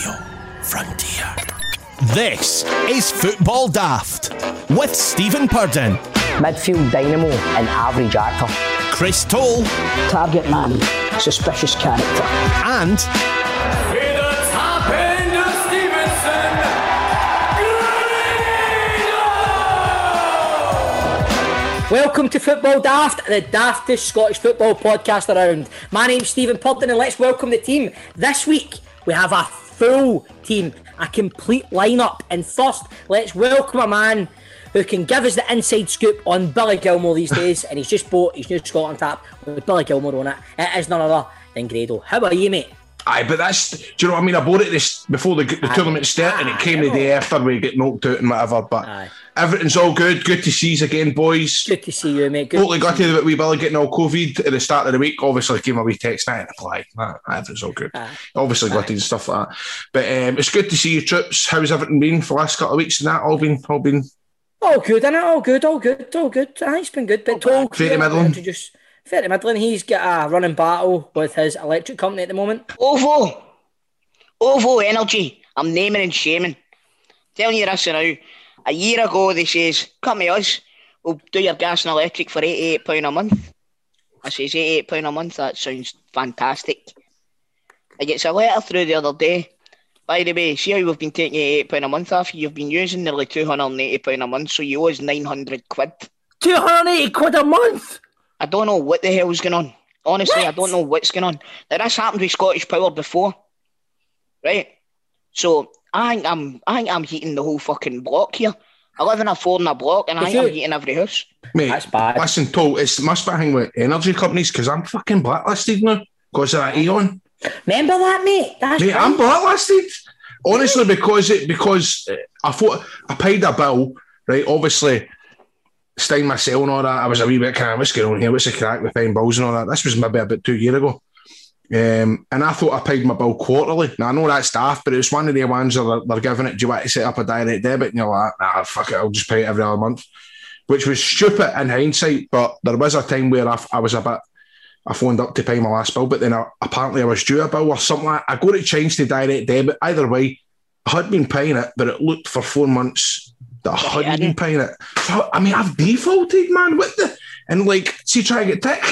Radio Frontier. This is Football Daft with Stephen Purdon, Midfield dynamo and average actor. Chris Toll, Target man, suspicious character. and With the top end of Stevenson, Welcome to Football Daft, the daftest Scottish football podcast around. My name's Stephen Purdon and let's welcome the team. This week we have a full team, a complete lineup. And first, let's welcome a man who can give us the inside scoop on Billy Gilmour these days. and he's just bought his new Scotland tap with Billy Gilmour on it. It is none other than Grado. How are you, mate? Aye, but that's do you know what I mean? I bought it this before the, the tournament started, and it came the day after we get knocked out and whatever. But Aye. everything's all good. Good to see you again, boys. Good to see you, mate. Good Totally to got to the wee Billy getting all COVID at the start of the week. Obviously, came a wee text and. Nah, Everything's all good. Aye. Obviously, got to do stuff like that. But um, it's good to see you, trips. How's everything been for the last couple of weeks and that? All been, all been. All good, innit? All good, all good, all good. Aye, it's been good. But Toll, Fair to Midland. Introduce Fair to Midland. He's got a running battle with his electric company at the moment. OVO. OVO Energy. I'm naming and shaming. Telling you this now. A year ago, they says, come to us. We'll do your gas and electric for £88 a month. I says, £88 a month? That sounds fantastic. I gets a letter through the other day. By the way, see how we've been taking £88 a month off you? You've been using nearly £280 a month, so you owe us 900 quid. 280 quid a month! I don't know what the hell's going on. Honestly, I don't know what's going on. Now this happened with Scottish Power before, right? So I think I'm, I think I'm heating the whole fucking block here. I live in a four in a block, and I Is think I'm heating every house. Mate, That's bad. listen, Toll, it's must be a thing with energy companies because I'm fucking blacklisted now because of that Eon. Remember that, mate? That's Mate, right. I'm blacklisted. Honestly, because it because uh, I thought I paid a bill, right? Obviously, staying my cell and all that. I was a wee bit kind of what's going on here? What's the crack with paying bills and all that? This was maybe about two years ago. Um, and I thought I paid my bill quarterly. Now I know that's daft, but it's one of the ones that they're, they're giving it. Do you want to set up a direct debit? And you're like, nah, fuck it, I'll just pay it every other month, which was stupid in hindsight. But there was a time where I, I was a bit I phoned up to pay my last bill, but then I, apparently I was due a bill or something like I got it changed to direct debit. Either way, I had been paying it, but it looked for four months that I hadn't it. I mean, I've defaulted, man. What the? And like, see, try to get tick.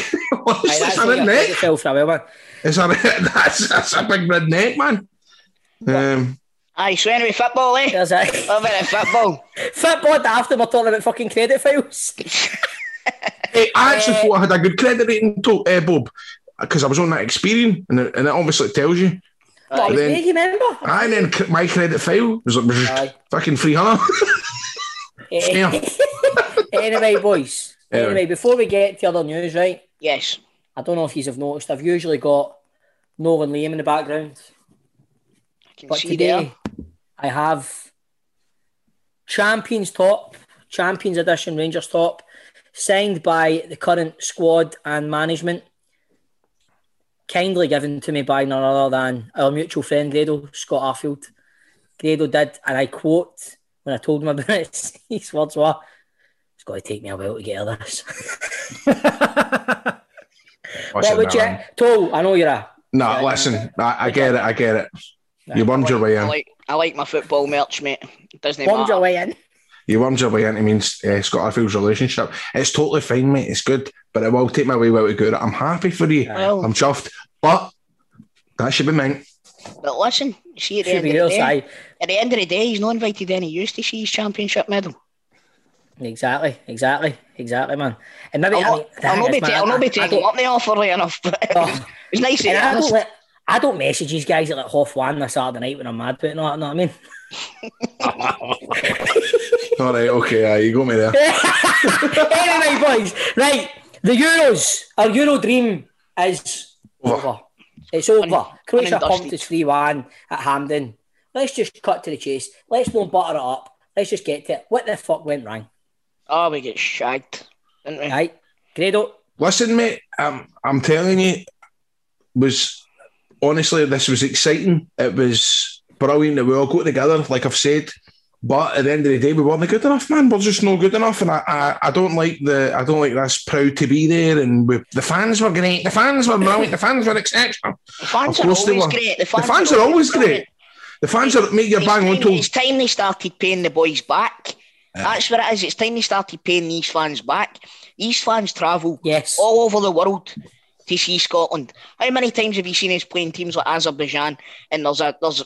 Honestly, it's that's a red neck. yourself for a while, man. It's a, that's, that's a big red neck, man. Um, Aye, so anyway, football, eh? There's it. What about the football? Football after we're talking about fucking credit files. hey, I actually thought I had a good credit rating, to, uh, Bob, because I was on that Experian, and it, and it obviously tells you. What, then- you remember? And then my credit file was like, fucking 300. Yeah. anyway, boys. Anyway. Anyway, before we get to other news, right? Yes. I don't know if you have noticed. I've usually got Nolan Liam in the background, I can but see today there. I have Champions top, Champions Edition Rangers top, signed by the current squad and management. Kindly given to me by none other than our mutual friend Grado, Scott Arfield. Grado did, and I quote when I told him about it, his words were, It's going to take me a while to get out of this. what would you, Toll? I know you're a No, listen, I, I get it, I get it. You wormed your way I in. like, I like my football merch, mate. It doesn't Wormed matter. your way in. You wormed your way into me and uh, Scott Arfield's relationship. It's totally fine, mate. It's good, but it will take my way well to go. I'm happy for you. Well, I'm chuffed, but that should be mine. But listen, see at the, Should end of the day, at the end of the day, he's not invited any use to see his championship medal. Exactly, exactly, exactly, man. And maybe I'll I mean, not, I'll not be, man, I'll not be taking don't- up the offer right enough, but Oh. it's nice to and I don't, let, I don't message these guys at like half one on a Saturday night when I'm mad putting on. You know what I mean? All right, okay, aye, you got me there. anyway, boys, right? The Euros, our Euro dream is Over. over. It's over. Croatia undusted. pumped us 3 1 at Hampden. Let's just cut to the chase. Let's not butter it up. Let's just get to it. What the fuck went wrong? Oh, we get shagged, didn't we? Right? Grado, Listen, mate, um, I'm telling you, was honestly, this was exciting. It was brilliant that we all got together, like I've said. But at the end of the day, we weren't good enough, man. We're just not good enough, and I, I, I don't like the, I don't like this proud to be there. And we, the fans were great. The fans were brilliant. The fans were exceptional. The fans Of are course they always were. great. The The fans, fans are always great. The fans are mate, you're bang on time, to. it's time they started paying the boys back. That's what it is. It's time they started paying these fans back. These fans travel Yes. all over the world to see Scotland. How many times have you seen us playing teams like Azerbaijan and there's a there's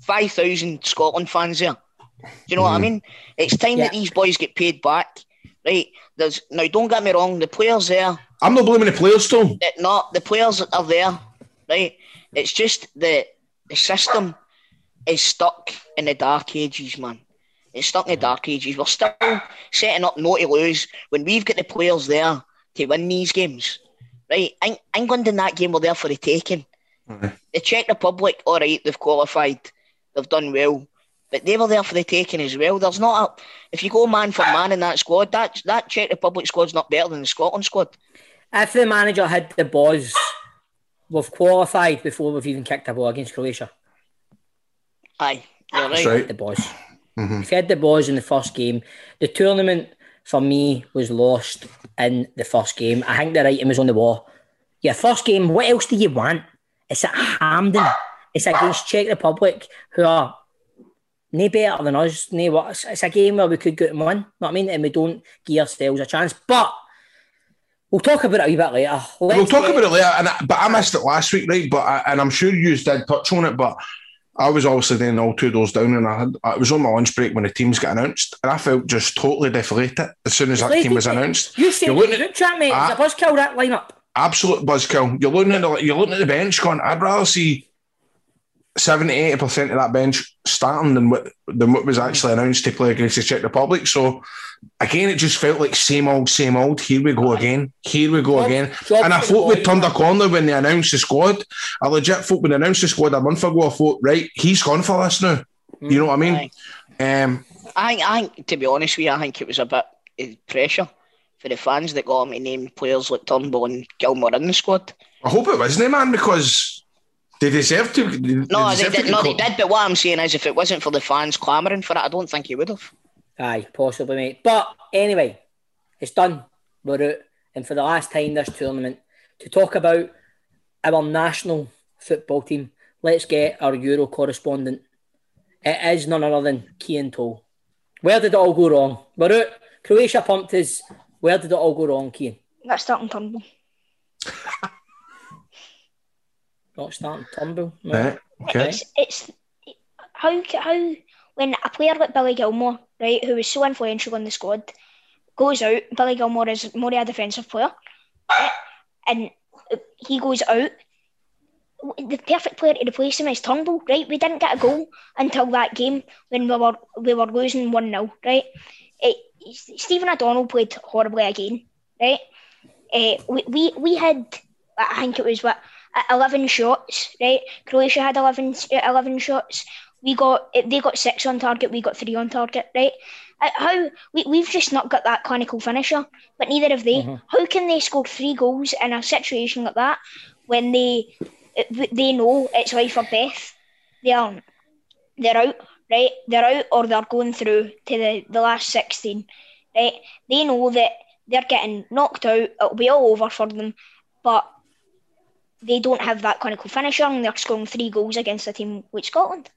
five thousand Scotland fans there? Do you know what I mm-hmm. mean? It's time that these boys get paid back. Right. There's now don't get me wrong, the players there I'm not blaming the players, though. that not the players are there, right? It's just the the system is stuck in the dark ages, man. It's stuck in the mm-hmm. dark ages. We're still setting up not to lose when we've got the players there to win these games, right? Eng- England in that game were there for the taking. Mm-hmm. The Czech Republic, all right, they've qualified, they've done well, but they were there for the taking as well. There's not a if you go man for man in that squad, that that Czech Republic squad's not better than the Scotland squad. If the manager had the buzz, we've qualified before we've even kicked a ball against Croatia. Aye, you're That's right. right. The boys. If you had the boys mm-hmm. in the first game, the tournament for me was lost in the first game. I think the writing was on the wall. Yeah, first game, what else do you want? It's at Hampden. It's against Czech Republic, who are no better than us. No, what? It's, a game where we could go and win. Know what I mean? And we don't give ourselves a chance. But we'll talk about it a wee bit later. We'll talk about it later, and I, but I missed it last week, right? But I, and I'm sure you did touch on it, but I was obviously then all two doors down, and I had I was on my lunch break when the teams got announced, and I felt just totally deflated as soon as that team was announced. You said You're looking at- chat, mate. Ah. It's a buzzkill that lineup. absolute buzzkill. You're looking at the, you're looking at the bench, going. I'd rather see 70 80 percent of that bench starting than what than what was actually announced to play against the Czech Republic. So again, it just felt like same old, same old. Here we go again. Here we go Job- again. job And I thought we turned a corner when they announced the squad. I legit thought when they announced the squad a month ago, I thought, right, he's gone for this now. You know what I mean? Aye. Um, I think, I to be honest with you, I think it was a bit of pressure for the fans that got him to name players like Turnbull and Gilmour in the squad. I hope it wasn't, man, because they deserve to. They, No, they, deserve to did. get No, they did. But what I'm saying is, if it wasn't for the fans clamouring for it, I don't think he would have. Aye, possibly, mate. But anyway, it's done. We're out. And for the last time this tournament, to talk about our national football team, let's get our Euro correspondent. It is none other than Kean Toll. Where did it all go wrong? We're out. Croatia pumped us. Where did it all go wrong, Kean? That's starting Turnbull. Not starting Turnbull. No. Right, okay. It's it's how how when a player like Billy Gilmour, right, who was so influential in the squad, goes out. Billy Gilmour is more a defensive player, right, and he goes out. The perfect player to replace him is Turnbull, right? We didn't get a goal until that game when we were we were losing one 0 right? It, Stephen O'Donnell played horribly again, right? Uh, we, we we had I think it was what 11 shots, right? Croatia had 11, uh, 11 shots. We got they got six on target. We got three on target, right? Uh, How we we've just not got that clinical finisher, but neither have they. How can they score three goals in a situation like that when they they know it's life or death? They aren't. they're out, right? They're out or they're going through to the, the last sixteen, right? They know that they're getting knocked out. It'll be all over for them, but they don't have that clinical finisher and they're scoring three goals against a team like Scotland.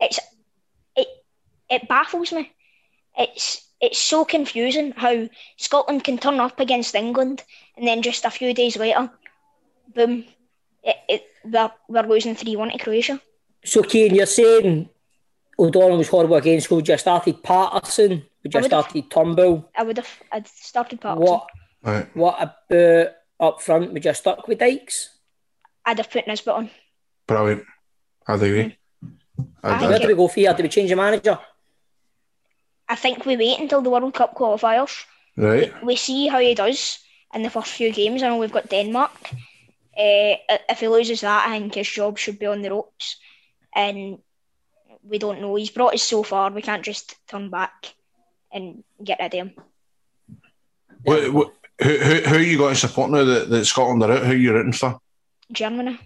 It's it it baffles me. It's it's so confusing how Scotland can turn up against England and then just a few days later, boom, it, it we're, we're losing three one to Croatia. So, Kean, you're saying O'Donnell was horrible against. Would you have started Patterson? Would you I have would've. started Turnbull? I would have I'd started Patterson. What Right. What about up front? Would you have stuck with Dykes? I'd have put Nisbet on. Brilliant. I'd agree. I'd, I Where I'd, do we go for here? Do we change the manager? I think we wait until the World Cup qualifiers. right. we see how he does in the first few games. I know we've got Denmark. Uh, if he loses that, I think his job should be on the ropes. And we don't know. He's brought us so far. We can't just turn back and get rid of him. What, what, who, who, who are you going to support now that, that Scotland are out? Who are you rooting for? Germany.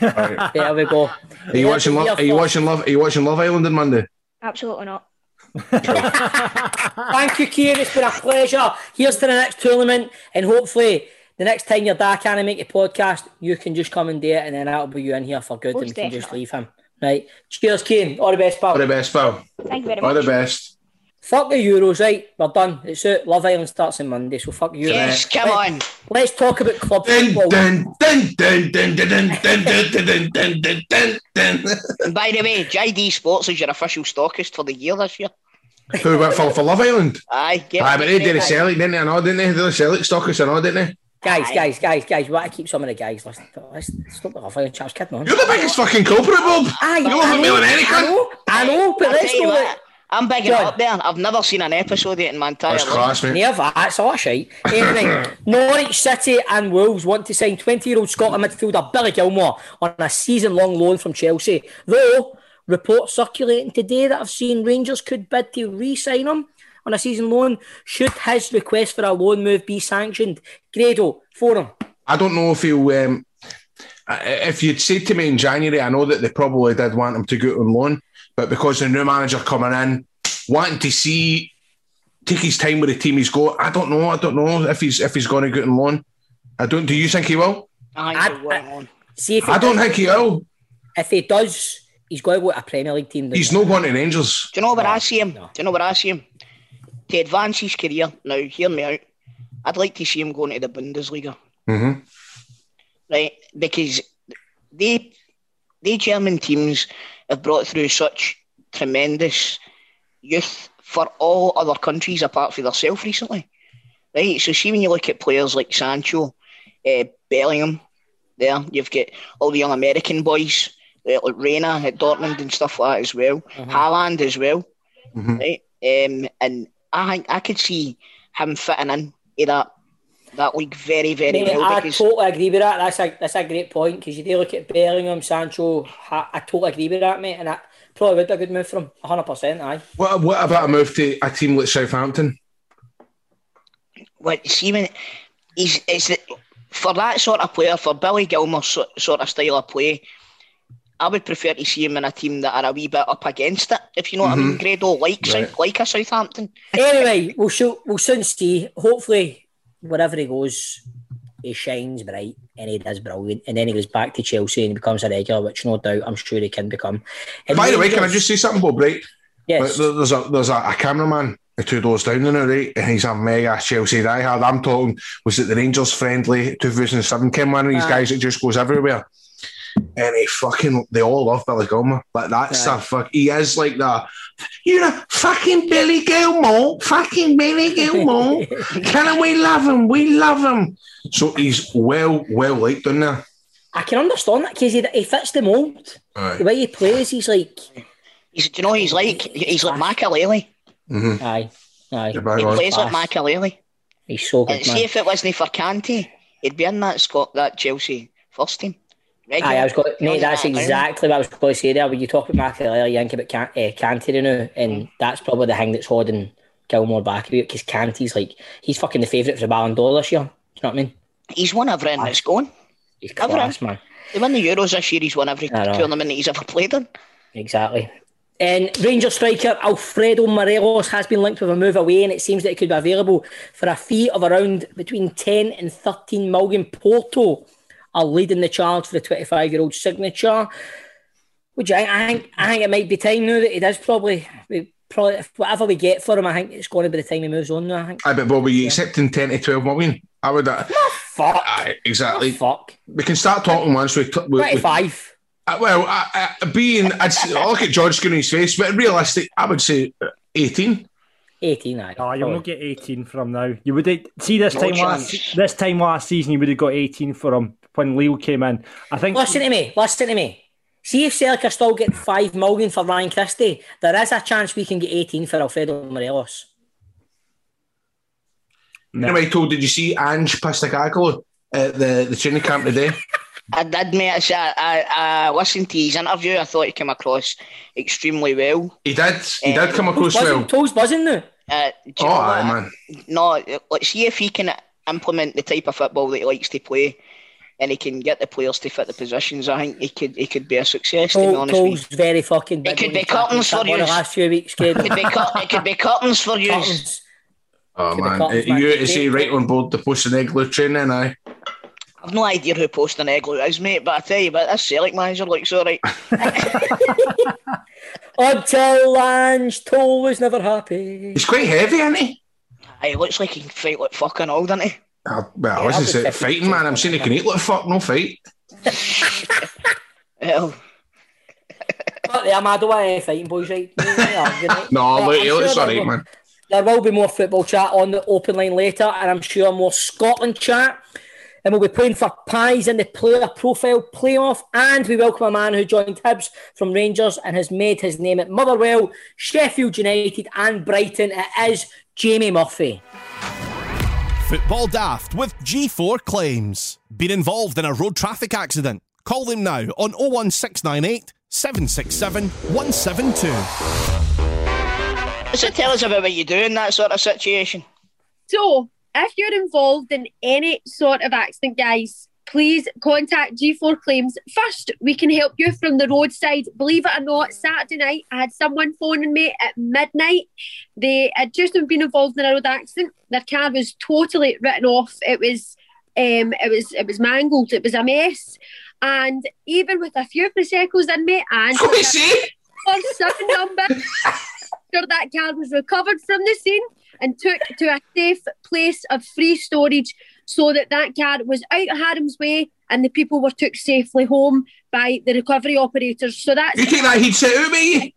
Right. There we go. Are you watching Love? Are you watching Love? Are you watching Love Island on Monday? Absolutely not. Thank you, Kean. It's been a pleasure. Here's to the next tournament, and hopefully the next time your dad can't make a podcast, you can just come and do it, and then that'll be you in here for good, Most and we can just leave him. Right. Cheers, Kane. All the best, pal. All the best, pal. Thank you very much. All the best. Fuck the Euros, right? We're done. It's out. Love Island starts on Monday, so fuck you. Yes, right. come on. Let's talk about club football. By the way, JD Sports is your official stockist for the year this year. Who went for, for Love Island? Aye, get Aye, but they did a sell it, didn't they? I know, didn't they? They did a sell it, stockist, I know, didn't they? Guys, guys, guys, guys, guys, why I keep some of the guys listen. Let's stop the fucking chaps kidding on. You're the biggest fucking culprit, Bob. Aye, you I haven't any I know, I know, but let's go what, I'm bigging it John. up there. I've never seen an episode of it in my entire That's life. class, mate. Never, that's a lot shite. Anyway, Norwich City and Wolves want to sign 20 year old Scotland midfielder Billy Gilmour on a season long loan from Chelsea. Though, reports circulating today that I've seen Rangers could bid to re sign him on a season loan. Should his request for a loan move be sanctioned? Grado, for him. I don't know if he'll. Um, if you'd said to me in January, I know that they probably did want him to go on loan, but because the new manager coming in, wanting to see, take his time with the team he's got, I don't know. I don't know if he's if he's going to go on loan. I don't. Do you think he will? I I- think we're. See if he I don't think he will. if he does, he's got to go to a Premier League team. He's not going to Rangers. Do you know where I see him? no. Do you know where I see him? To advance his career, now hear me out. I'd like to see him going to the Bundesliga, hmm right? Because they, they German teams have brought through such tremendous youth for all other countries apart from themselves recently, right? So see when you look at players like Sancho, uh, Bellingham, there you've got all the young American boys, uh, like Reyna at Dortmund and stuff like that as well, Haaland as well. Mhm. right? Um, and I think I could see him fitting in that that league very, very Mate, well I because totally agree with that. That's a that's a great point because you do look at Bellingham, Sancho. ha- I totally agree with that, mate, and that probably would be a good move for him. hundred percent, aye. What, what about a move to a team like Southampton? what see when he's it's the, for that sort of player for Billy Gilmour's so, sort of style of play. I would prefer to see him in a team that are a wee bit up against it, if you know what I mean, mm-hmm. Grado, like Right. Like a Southampton. Anyway, we'll show, we'll soon see. Hopefully, wherever he goes, he shines bright and he does brilliant, and then he goes back to Chelsea and becomes a regular, which no doubt I'm sure he can become. And By the way, can I just say something, Bob? Right? yes, There's a there's a, a cameraman the two doors down now, right? And he's a mega Chelsea diehard. I'm talking, was it the Rangers friendly 2007? Came one of these guys that just goes everywhere. And he fucking, they all love Billy Gilmour. Like that's Aye. the fuck. He is like the, you know, fucking Billy Gilmour, fucking Billy Gilmour. Can we love him? We love him. So he's well, well liked in there. I can understand that because he, he fits the mould. The way he plays, he's like, He's, do you know, he's like he's like Makelele. Mm-hmm. aye, aye. You're bang He on. plays like Class. Makelele. He's so And good, see man. if it wasn't for Kanté, he'd be in that Scot that Chelsea first team. Aye, I was going, mate, that's exactly what I was going to say there. When you talk about Makelele, you think about Can- uh, Kanté now, and that's probably the thing that's holding Gilmour back a bit because Kanté's like, he's fucking the favourite for the Ballon d'Or this year. Do you know what I mean? He's won everything that's going. He's Everyone. class, man. They won the Euros this year. He's won every tournament he's ever played in. Exactly. And Ranger striker Alfredo Morelos has been linked with a move away, and it seems that it could be available for a fee of around between 10 and 13 million. Porto are leading the charge for the 25 year old signature. Which I, I think I think it might be time now that he does probably we probably whatever we get for him, I think it's going to be the time he moves on now. I think. Aye, but Bobby, you accepting 10 to 12 million? I would. Uh, Fuck. aye, exactly. Fuck. We can start talking once we. T- we, we uh, well, uh, uh, being, I'd say, I look at George Skinner's face, but realistic, I would say uh, 18. 18, aye. Oh, you'll not get 18 from now. You would see this No time last this time last season. You would have got 18 for him when Leo came in. I think. Listen to me. Listen to me. See if Celtic still getting five million for Ryan Christie, there is a chance we can get eighteen for Alfredo Morelos. No. Anyway, told, did you see Ange Postecoglou at the, the training camp today? I did, mate. I, said- I, I listened to his interview. I thought he came across extremely well. He did. He did come across Buzzing, well. toes buzzing now. Uh, Oh, aye, man. No, let's see if he can implement the type of football that he likes to play, and he can get the players to fit the positions. I think he could. He could be a success. To be Toe, honest with you. very fucking big. could be the curtains for football The last few weeks. It could be, cur- it could be curtains for oh, you. Oh man, Cups, man. you to say right on board the post and egg train then, aye. I've no idea who post Postecoglou is, mate, but I tell you what, this Celtic manager looks alright. Until Lange Toll was never happy. He's quite heavy, isn't he? Aye, he looks like he can fight like fucking all, doesn't he? Uh, well, I Yeah, wasn't that saying was fighting, man. I'm saying he can eat like fuck, no fight. Well, But yeah, man, I don't want any fighting boys, right? Yeah, you know. No, But look, I'm sure alright, there will- man. There will be more football chat on the open line later, and I'm sure more Scotland chat. And we'll be playing for Pies in the player profile playoff. And we welcome a man who joined Hibs from Rangers and has made his name at Motherwell, Sheffield United, and Brighton. It is Jamie Murphy. Football Daft with G4 Claims. Been involved in a road traffic accident? Call them now on 01698 767 172. so tell us about what you do in that sort of situation. So, if you're involved in any sort of accident, guys, please contact G4 Claims. First, we can help you from the roadside. Believe it or not, Saturday night, I had someone phoning me at midnight. They had just been involved in a road accident. Their car was totally written off. It was, um, it was, it was mangled. It was a mess. And even with a few prosecco's in me and What is he? or seven number. After that car was recovered from the scene and took to a safe place of free storage so that that car was out of harm's way and the people were took safely home by the recovery operators. So that's You take that headset out of me?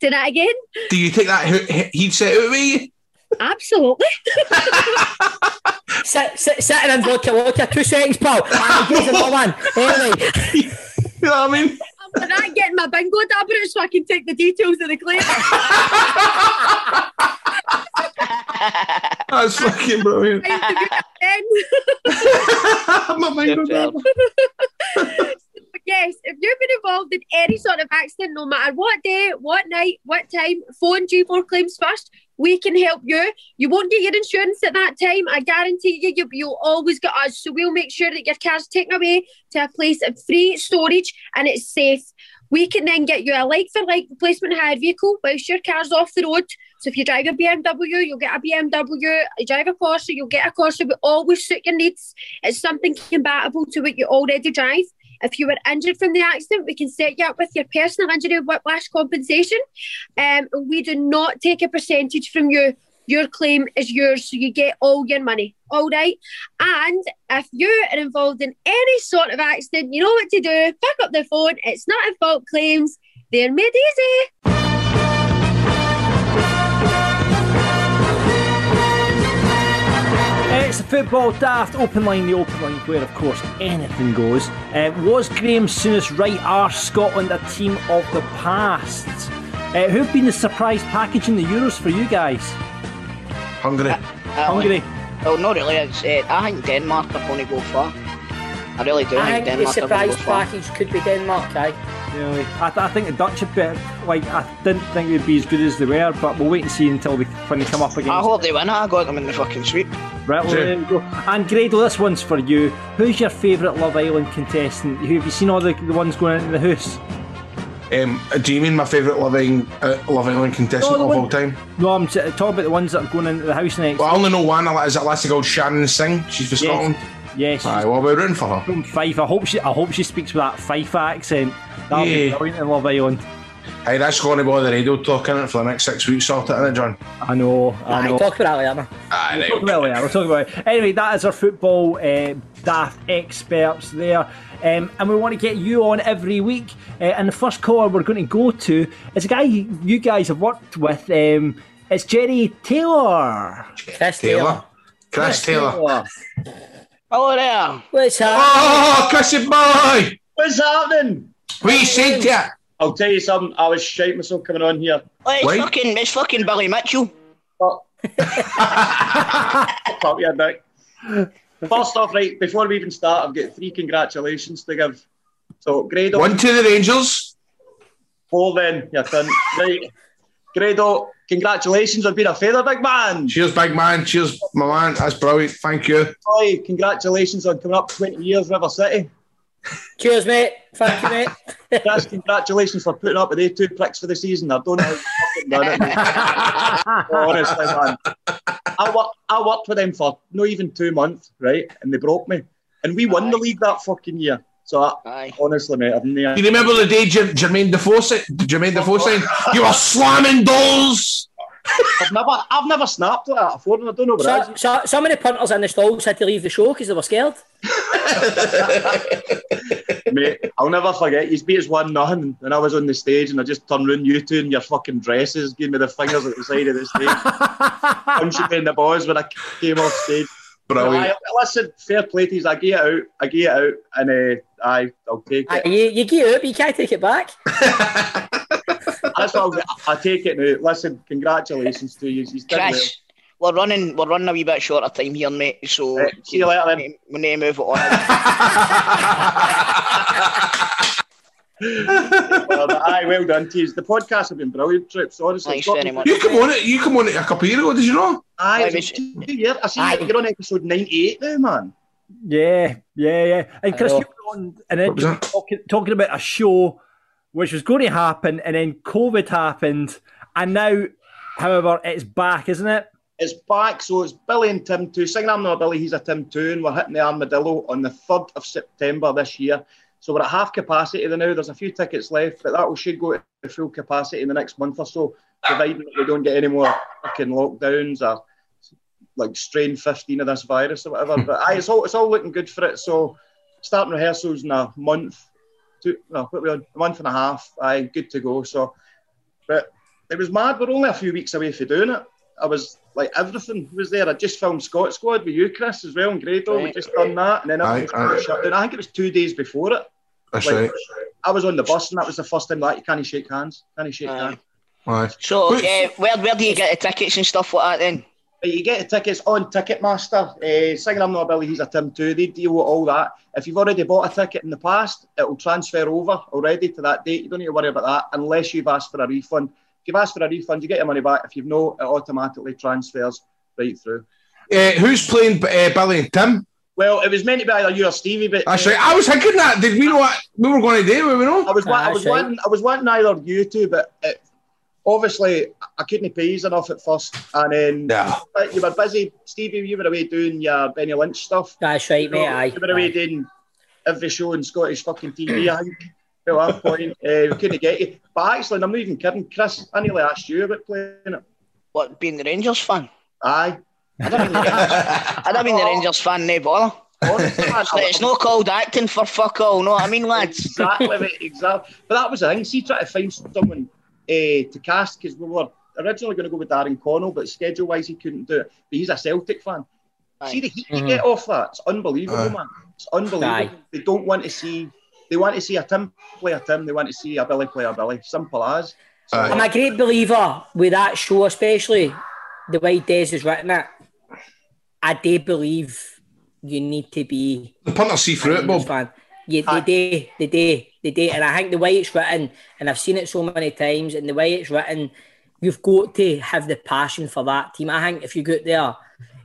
say that again. Do you take that he- headset out of me? Absolutely. Sit, sit, sitting in vodka, vodka, two seconds, pal. And here's another one. Anyway, You know what I mean? I'm not getting my bingo dab out so I can take the details of the claim. That's fucking brilliant. My was Superb. yes, if you've been involved in any sort of accident, no matter what day, what night, what time, phone G4 Claims first. We can help you. You won't get your insurance at that time. I guarantee you, you you'll always get us. So we'll make sure that your car's taken away to a place of free storage and it's safe. We can then get you a like for like replacement hire vehicle whilst your car's off the road. So if you drive a BMW, you'll get a BMW. You drive a Corsa, you'll get a Corsa. We always suit your needs. It's something compatible to what you already drive. If you were injured from the accident, we can set you up with your personal injury whiplash compensation. Um, we do not take a percentage from you. Your claim is yours, so you get all your money. All right. And if you are involved in any sort of accident, you know what to do. Pick up the phone. It's not at fault claims. They're made easy. It's the football daft open line, the open line where, of course, anything goes. Uh, was Graeme Souness right? Are Scotland a team of the past? Uh, who've been the surprise package in the Euros for you guys? Hungry. Hungary. Well, not really. It's, uh, I think Denmark are going to go far. I really do I think think the Denmark are going to surprise go far. package could be Denmark, aye. Really? I, th- I think the Dutch a bit like I didn't think they'd be as good as they were, but we'll wait and see until they when they come up against. I hope they win. It, I got them in the fucking sweep. Right, well, there you go. And Grado, this one's for you. Who's your favourite Love Island contestant? Who have you seen all the, the ones going into the house? Um, do you mean my favourite Loving uh, Love Island contestant No, of one- all time? No, I'm t- talking about the ones that are going into the house next. Well, I only know one. Is that lassie called Shannon Singh? She's for Scotland. Yes, Aye, well, we're rooting for her. from Fife. I hope she. I hope she speaks with that Fife accent. That'll be Yeah. brilliant in Love Island. Hey, that's going to be on the radio talking it for the next six weeks. Sort of, isn't it, John? I know. I Aye, know. talk about that later, man. Aye, right. Talk about it, yeah, we'll talk about it. Anyway, that is our football uh, daft experts there. Um, and we want to get you on every week. Uh, and the first caller we're going to go to is a guy you guys have worked with. Um, it's Jerry Taylor. Chris Taylor. Taylor. Chris Taylor. Hello there. What's happening? Oh, Chrissy boy! What's happening? What you said to it? I'll tell you something. I was shite myself coming on here. Oh, it's Wait. fucking, it's fucking Billy Mitchell. Fuck you, Dick. First off, right, before we even start, I've got three congratulations to give. So, grade One to the Rangers. four then, you cunt. Right. Grado, congratulations on being a feather, big man. Cheers, big man. Cheers, my man. That's brilliant. Thank you. Boy, congratulations on coming up 20 years, River City. Cheers, mate. Thank you, mate. Chris, congratulations for putting up with these two pricks for the season. I don't know how you fucking done it. Honestly, man. I, wor- I worked with them for not even two months, right? And they broke me. And we won the league that fucking year. So I, Aye. honestly, mate, I've never. You remember the day Jer- Jermaine Defoe said, Jermaine Defoe saying, "You were slamming doors." I've never, I've never snapped like that before, and I don't know what it So, so, some of the punters in the stalls had to leave the show because they were scared. Mate, I'll never forget. You beat us one nothing, and I was on the stage, and I just turned round you two in your fucking dresses, gave me the fingers at the side of the stage, punched me in the balls when I came off stage. Brilliant. I, listen, fair play to you. I get it out, I get it out, and uh, I, I'll take Aye, it. You, you get up, you can't take it back. That's what I'll, get. I take it now. Listen, congratulations to you. He's done well. Chris, we're running we're running a wee bit short of time here, mate. So Right, see you later then. we need to move it on. well, but aye, well done to you. The podcast have been brilliant, Trips. Honestly, Thanks very much. You come on it. You come on it a couple of years ago. Did you know? Aye, Aye, it's we been two years. I see Aye. you're on episode ninety-eight now, man. Yeah, yeah, yeah. And Chris, you were on and then What was that? talking, talking about a show which was going to happen, and then COVID happened, and now, however, it's back, isn't it? It's back, so it's Billy and Tim too. Singing I'm not a Billy, he's a Tim too, and we're hitting the Armadillo on the third of September this year. So we're at half capacity now. There's a few tickets left, but that will should go to full capacity in the next month or so, providing that we don't get any more fucking lockdowns or like strain 15 of this virus or whatever. but aye, it's all it's all looking good for it. So starting rehearsals in a month, two no, what we on? A month and a half. Aye, good to go. So, but it was mad. We're only a few weeks away from doing it. I was like everything was there. I just filmed Scot Squad with you, Chris, as well, in Grado. We just done that, and then Aye, everything was shut down. I think it was two days before it. That's Like, right. I was on the bus, and that was the first time that you can't shake hands. Can't shake Aye. hands. Aye. So uh, where where do you get the tickets and stuff like that then? But you get the tickets on Ticketmaster. Uh, Singing I'm Not a Billy, he's a Tim too. They deal with all that. If you've already bought a ticket in the past, it will transfer over already to that date. You don't need to worry about that unless you've asked for a refund. If you've asked for a refund, you get your money back. If you've not, it automatically transfers right through. Uh, who's playing uh, Billy and Tim? Well, it was meant to be either you or Stevie, but That's uh, right. I was thinking that. Did we know what we were going to do? We know. I was, wa- I was that's right. wanting, I was wanting either you two, but it, obviously I couldn't pay you enough at first, and then Yeah. but you were busy. Stevie, you were away doing your Benny Lynch stuff. That's right, mate. Aye. You were away doing every show in Scottish fucking TV. I think. Well, at that point, uh, we couldn't get you. But actually, and I'm not even kidding, Chris. I nearly asked you about playing it. What being the Rangers fan? Aye. I don't mean the Rangers. I don't mean the Rangers fan, no bother. It's, it's not called acting for fuck all, know what I mean, lads? exactly, mate, exactly. But that was the thing. See, try to find someone uh, to cast because we were originally going to go with Darren Connell, but schedule wise, he couldn't do it. But he's a Celtic fan. Aye. See the heat you get off that. It's unbelievable, Aye. man. It's unbelievable. Aye. They don't want to see. They want to see a Tim play a Tim. They want to see a Billy play a Billy. Simple as. So, I'm a great believer with that show, especially the way Des has written it. I do believe you need to be The punters see through it, Rangers Bob. fan. You, Aye. they do, they do, they do. And I think the way it's written, and I've seen it so many times, and the way it's written, you've got to have the passion for that team. I think if you get there,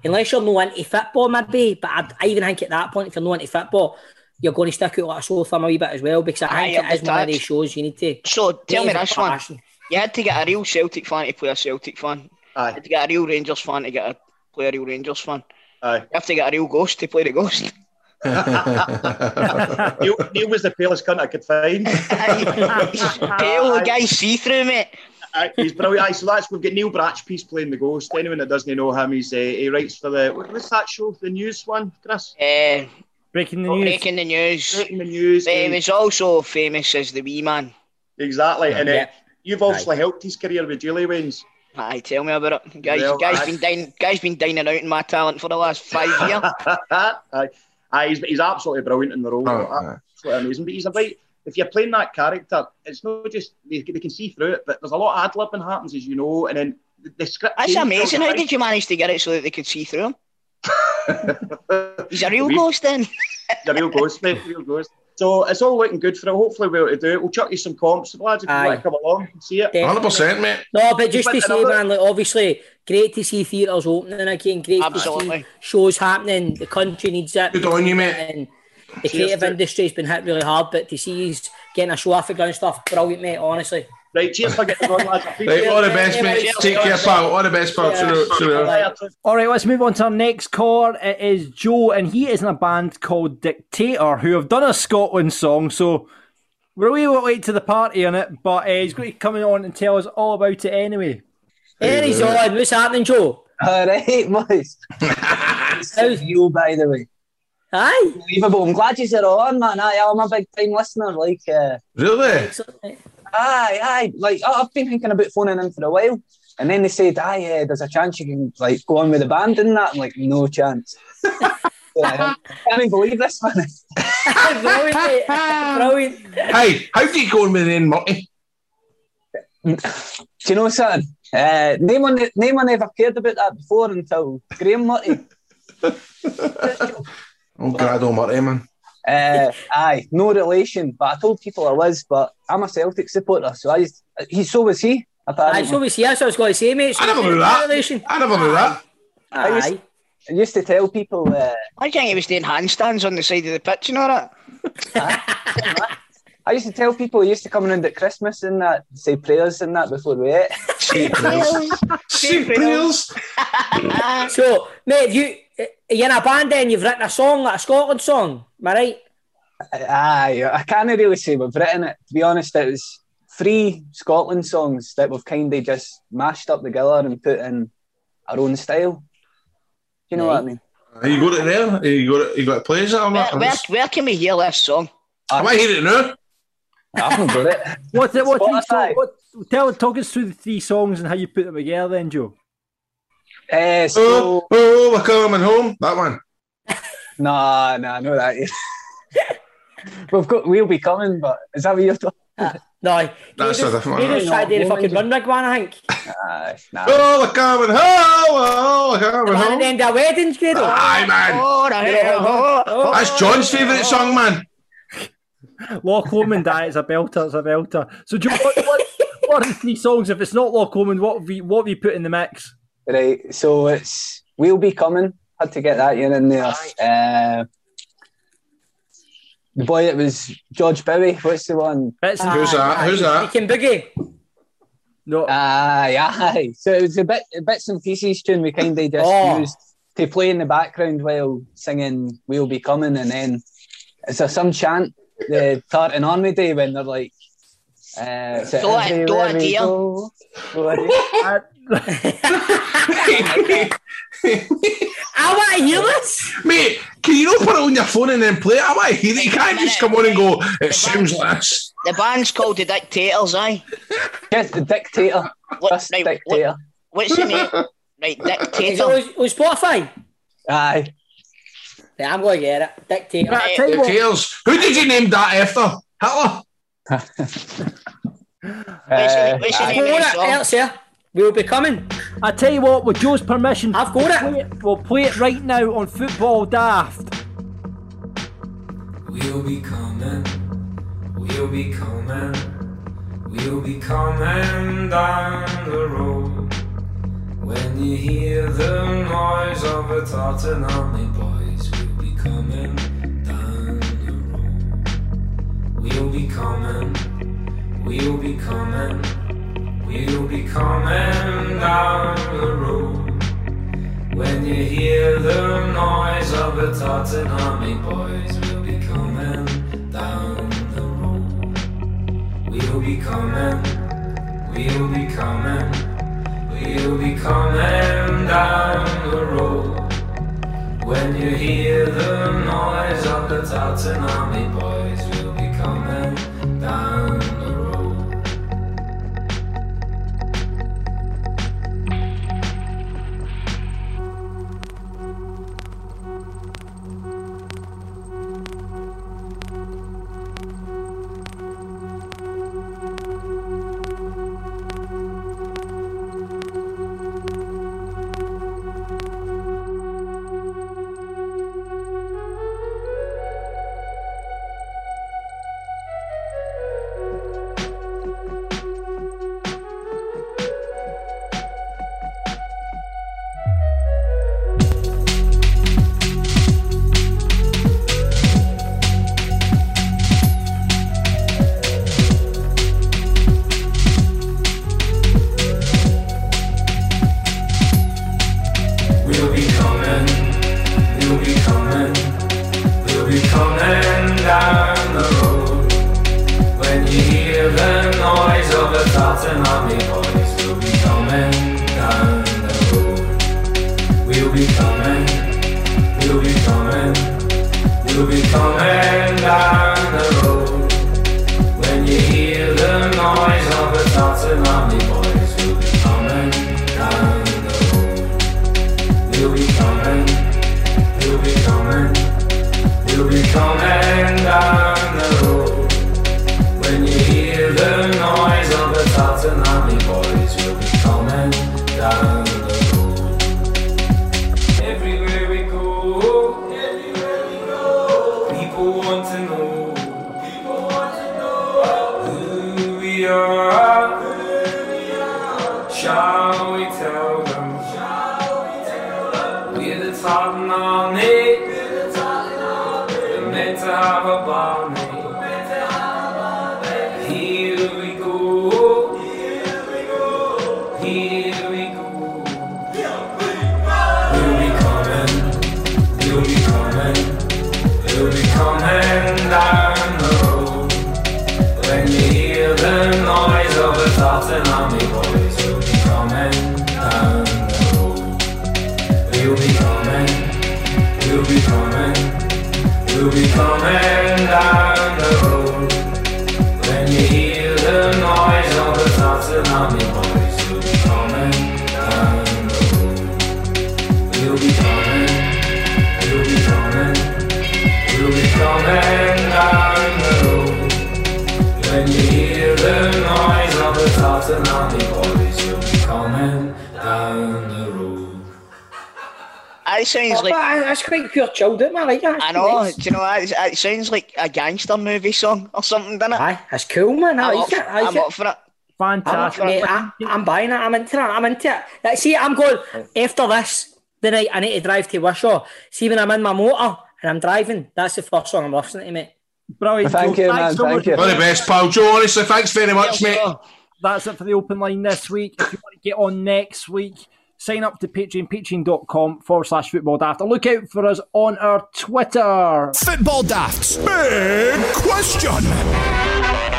unless you're not into football, maybe, but I, I even think at that point, if you're not into football, you're going to stick out like a sore thumb a wee bit as well, because I Aye, think I'm it is one of attached. these shows you need to. So tell me have the this one. You had to get a real Celtic fan to play a Celtic fan. You aye, had to get a real Rangers fan to get a play a real Rangers fan. aye. You have to get a real ghost to play the ghost. Neil, Neil was the palest cunt I could find. Pale, the guy see through, mate. Aye, he's brilliant. Aye, so that's we've got Neil Bratchpiece playing the ghost. Anyone that doesn't know him, he's uh, he writes for the what- what's that show? The news one, Chris. Uh, Breaking the news. breaking the news. Breaking the news. But he was also famous as the wee man. exactly, and uh, Yeah. you've obviously helped his career with Julie Wayne's. Aye, tell me about it. Guys, Well, guys aye. been din- guys been dining out in my talent for the last five years. aye, aye, he's, he's absolutely brilliant in the role. Oh, aye. absolutely amazing. But he's a right. If you're playing that character, it's not just they, they can see through it, but there's a lot of ad libbing happens, as you know, and then the, the script. That's amazing. How did you manage to get it so that they could see through him? He's a real We- ghost then. the real ghost, mate, real ghost. So it's all looking good for it. Hopefully we'll be able to do it. We'll chuck you some comps, lads, if you Aye. want to come along and see it. 100%, mate. No, but just to went say, man, like obviously, great to see theatres opening again. Great to Absolutely. see shows happening. The country needs it. Good on you, mate. And the creative industry's been hit really hard, but to see he's getting a show off the ground stuff, brilliant, mate. Honestly. Right, cheers for getting on, lads. Right, all the best, mate. Take care, pal. All the best, pal. Cheerio, cheerio. All right, let's move on to our next caller. It is Joe, and he is in a band called Dictator, who have done a Scotland song. So we're a wee bit late to the party on it, but uh, he's going to be coming on and tell us all about it anyway. Hey, he's on. What's happening, Joe? All right, boys. How's you, by the way? Aye. Unbelievable. I'm glad you're on, man. Aye, I'm a big time listener. Like, uh, Really? aye, aye. Like, I- I've been thinking about phoning in for a while. And then they said, aye, uh, there's a chance you can like go on with the band and that. I'm like, no chance. Yeah, I can't believe this, man. brilliant, mate. Brilliant. Hey, how do you go on with the name Murty? Do you know, son? Uh, no one, no one ever cared about that before until Graeme Murty. Oh, Grado Murty, man. Uh, aye, no relation. But I told people I was, but I'm a Celtic supporter, so I used, he so was he. Aye, Apparently. so was he. That's what I was going to say, mate. So I never knew no that. relation. I never knew that. I used, Aye. I used to tell people, uh, I think he was doing handstands on the side of the pitch and all that. I used to tell people I used to come around at Christmas and that, say prayers and that before we ate. St. Prayers. So, mate, you eh, you're in a band then, you've written a song, like a Scotland song, am I right? Aye, I can't really say we've written it. To be honest, it was three Scotland songs that we've kind of just mashed up together and put in our own style. Do you know what I mean? Are you got it there? You got it? You got it plays it or Where, not? where, where can we hear this song? I might hear it now. I haven't got it. What's it? What three Spotify. song, what, tell, talk us through the three songs and how you put them together, then, Joe. Uh, Oh, so, oh, we're coming home. That one. nah, nah, no that. We've got, we'll be coming, but is that what you're talking? No, That's you a just, different you one. just tried to do the fucking Runrig one, I think. Aye, nah. Oh, we're coming home. Oh, we're coming one at home. the end of weddings, Grado. Aye, man. Oh, the hell. Oh, That's John's favourite song, man. Loch Lomond, aye, it's a belter, it's a belter. So, Joe, what, what, what are the three songs? If it's not Loch Lomond, what have you, what have you put in the mix? Right, so it's We'll Be Coming. Had to get that in there. Uh, the boy that was George Bowie, what's the one? Bits and, Who's that? Who's that? Freaking Boogie. no, Aye, aye. So it was a bit a bits and pieces tune we kind of just Oh. used to play in the background while singing We'll Be Coming. And then it's a some chant, the Tartan Army Day, when they're like, uh, so Do it, do everywhere it, we go, do it. I want to hear this. Mate, can you not put it on your phone and then play it? I want to hear it. You can't just come on and go, it sounds like this. The band's called The Dictators, aye. Yes, the dictator. What, Just right, what, dictator. what's the name? Right, Is it Dictator. on, on Spotify? Aye. Yeah, I'm going to get it. Dictator. Right, I tell you what, Details. Who did you name that after? Hitler? Uh, what's the I've name of the got it. song? It's here. We'll be coming. I tell you what, with Joe's permission, I've got play it. it, we'll play it right now on Football Daft. We'll be coming, we'll be coming, we'll be coming down the road. When you hear the noise of a Tartan army, boys, we'll be coming down the road. We'll be coming, we'll be coming, we'll be coming down the road. When you hear the noise of a Tartan army, boys, we'll be coming down the road. We'll be coming, we'll be coming, we'll be coming down the road. When you hear the noise of the Tartan army, boys, we'll be coming down It sounds oh, like that's quite pure chilled out, man. I like that. I know. Do you know what? It, it sounds like a gangster movie song or something, doesn't it? Aye, that's cool, man. I I'm, like up, it. I like I'm it. up for it. I'm, up Fantastic. for. I, I'm buying it. I'm into it. I'm into it. Like, see, I'm going after this. The night I need to drive to Wishaw. See, when I'm in my motor and I'm driving, that's the first song I'm listening to, mate. Brilliant. Thank Joe. you, Thanks man. so Thank much. you. All the best, pal. Joe, honestly, thanks very much, mate. That's it for the open line this week. If you want to get on next week, sign up to Patreon, patreon.com forward slash football daft. And look out for us on our Twitter. Football Daft's big question.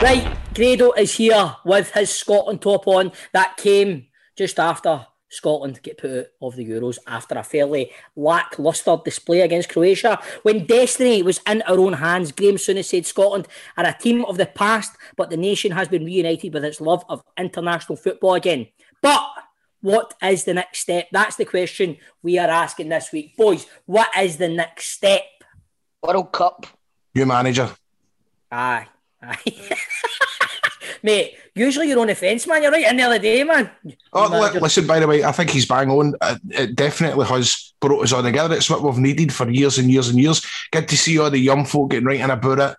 Right, Grado is here with his Scotland top on that came just after Scotland get put out of the Euros after a fairly lacklustre display against Croatia. When destiny was in our own hands, Graeme Souness said Scotland are a team of the past, but the nation has been reunited with its love of international football again. But what is the next step? That's the question we are asking this week. Boys, what is the next step? World Cup. You manager. Aye. Aye. Mate, usually you're on the fence, man. You're right in the other day, man. Oh, Manager. listen, by the way, I think he's bang on. Uh, It definitely has brought us all together. It's what we've needed for years and years and years. Good to see all the young folk getting right in about it.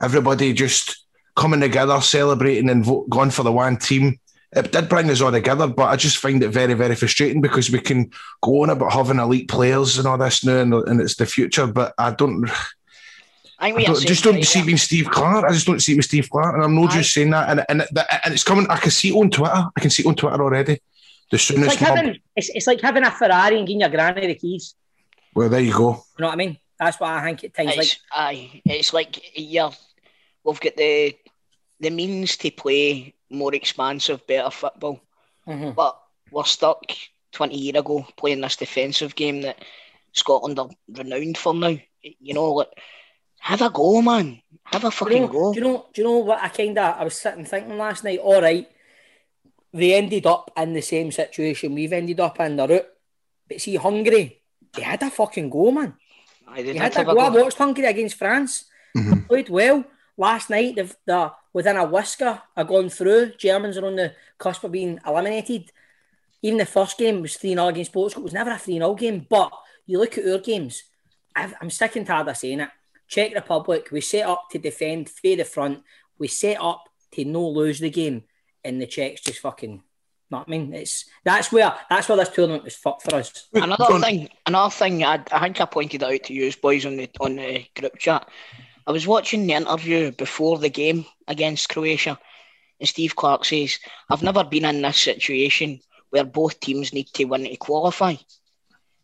Everybody just coming together, celebrating and vote, going for the one team. It did bring us all together, but I just find it very, very frustrating because we can go on about having elite players and all this now, and, and it's the future. But I don't, I think I don't- just don't right see there. it being Steve Clarke. I just don't see it with Steve Clarke, and I'm not just saying that. And and, and it's coming. I can see it on Twitter. I can see it on Twitter already. The It's soonest like mob- having it's, it's like having a Ferrari and giving your granny the keys. Well, there you go. You know what I mean? That's what I think at times. Like It's, aye, it's like yeah, we've got the the means to play more expansive, better football, Mhm. but we're stuck twenty year ago playing this defensive game that Scotland are renowned for now. You know, like have a go, man. Have a do you, fucking know, go. do you know? Do you know what I kind of I was sitting thinking last night? All right, they ended up in the same situation we've ended up in the route. But see, Hungary, they had a fucking go, man. I they They did had a have a go. I go. watched Hungary against France. Played well last night. They've they're within a whisker are gone through. Germans are on the cusp of being eliminated. Even the first game was 3 0 against Portugal. It was never a 3 0 game. But you look at our games, I've, I'm sick and tired of saying it. Czech Republic, we set up to defend for the front. We set up to no lose the game. And the Czechs just fucking. what I mean? It's that's where that's where this tournament was fucked for us. Another thing, another thing. I, I think I pointed out to you boys on the on the group chat. I was watching the interview before the game against Croatia, and Steve Clarke says, "I've never been in this situation where both teams need to win to qualify."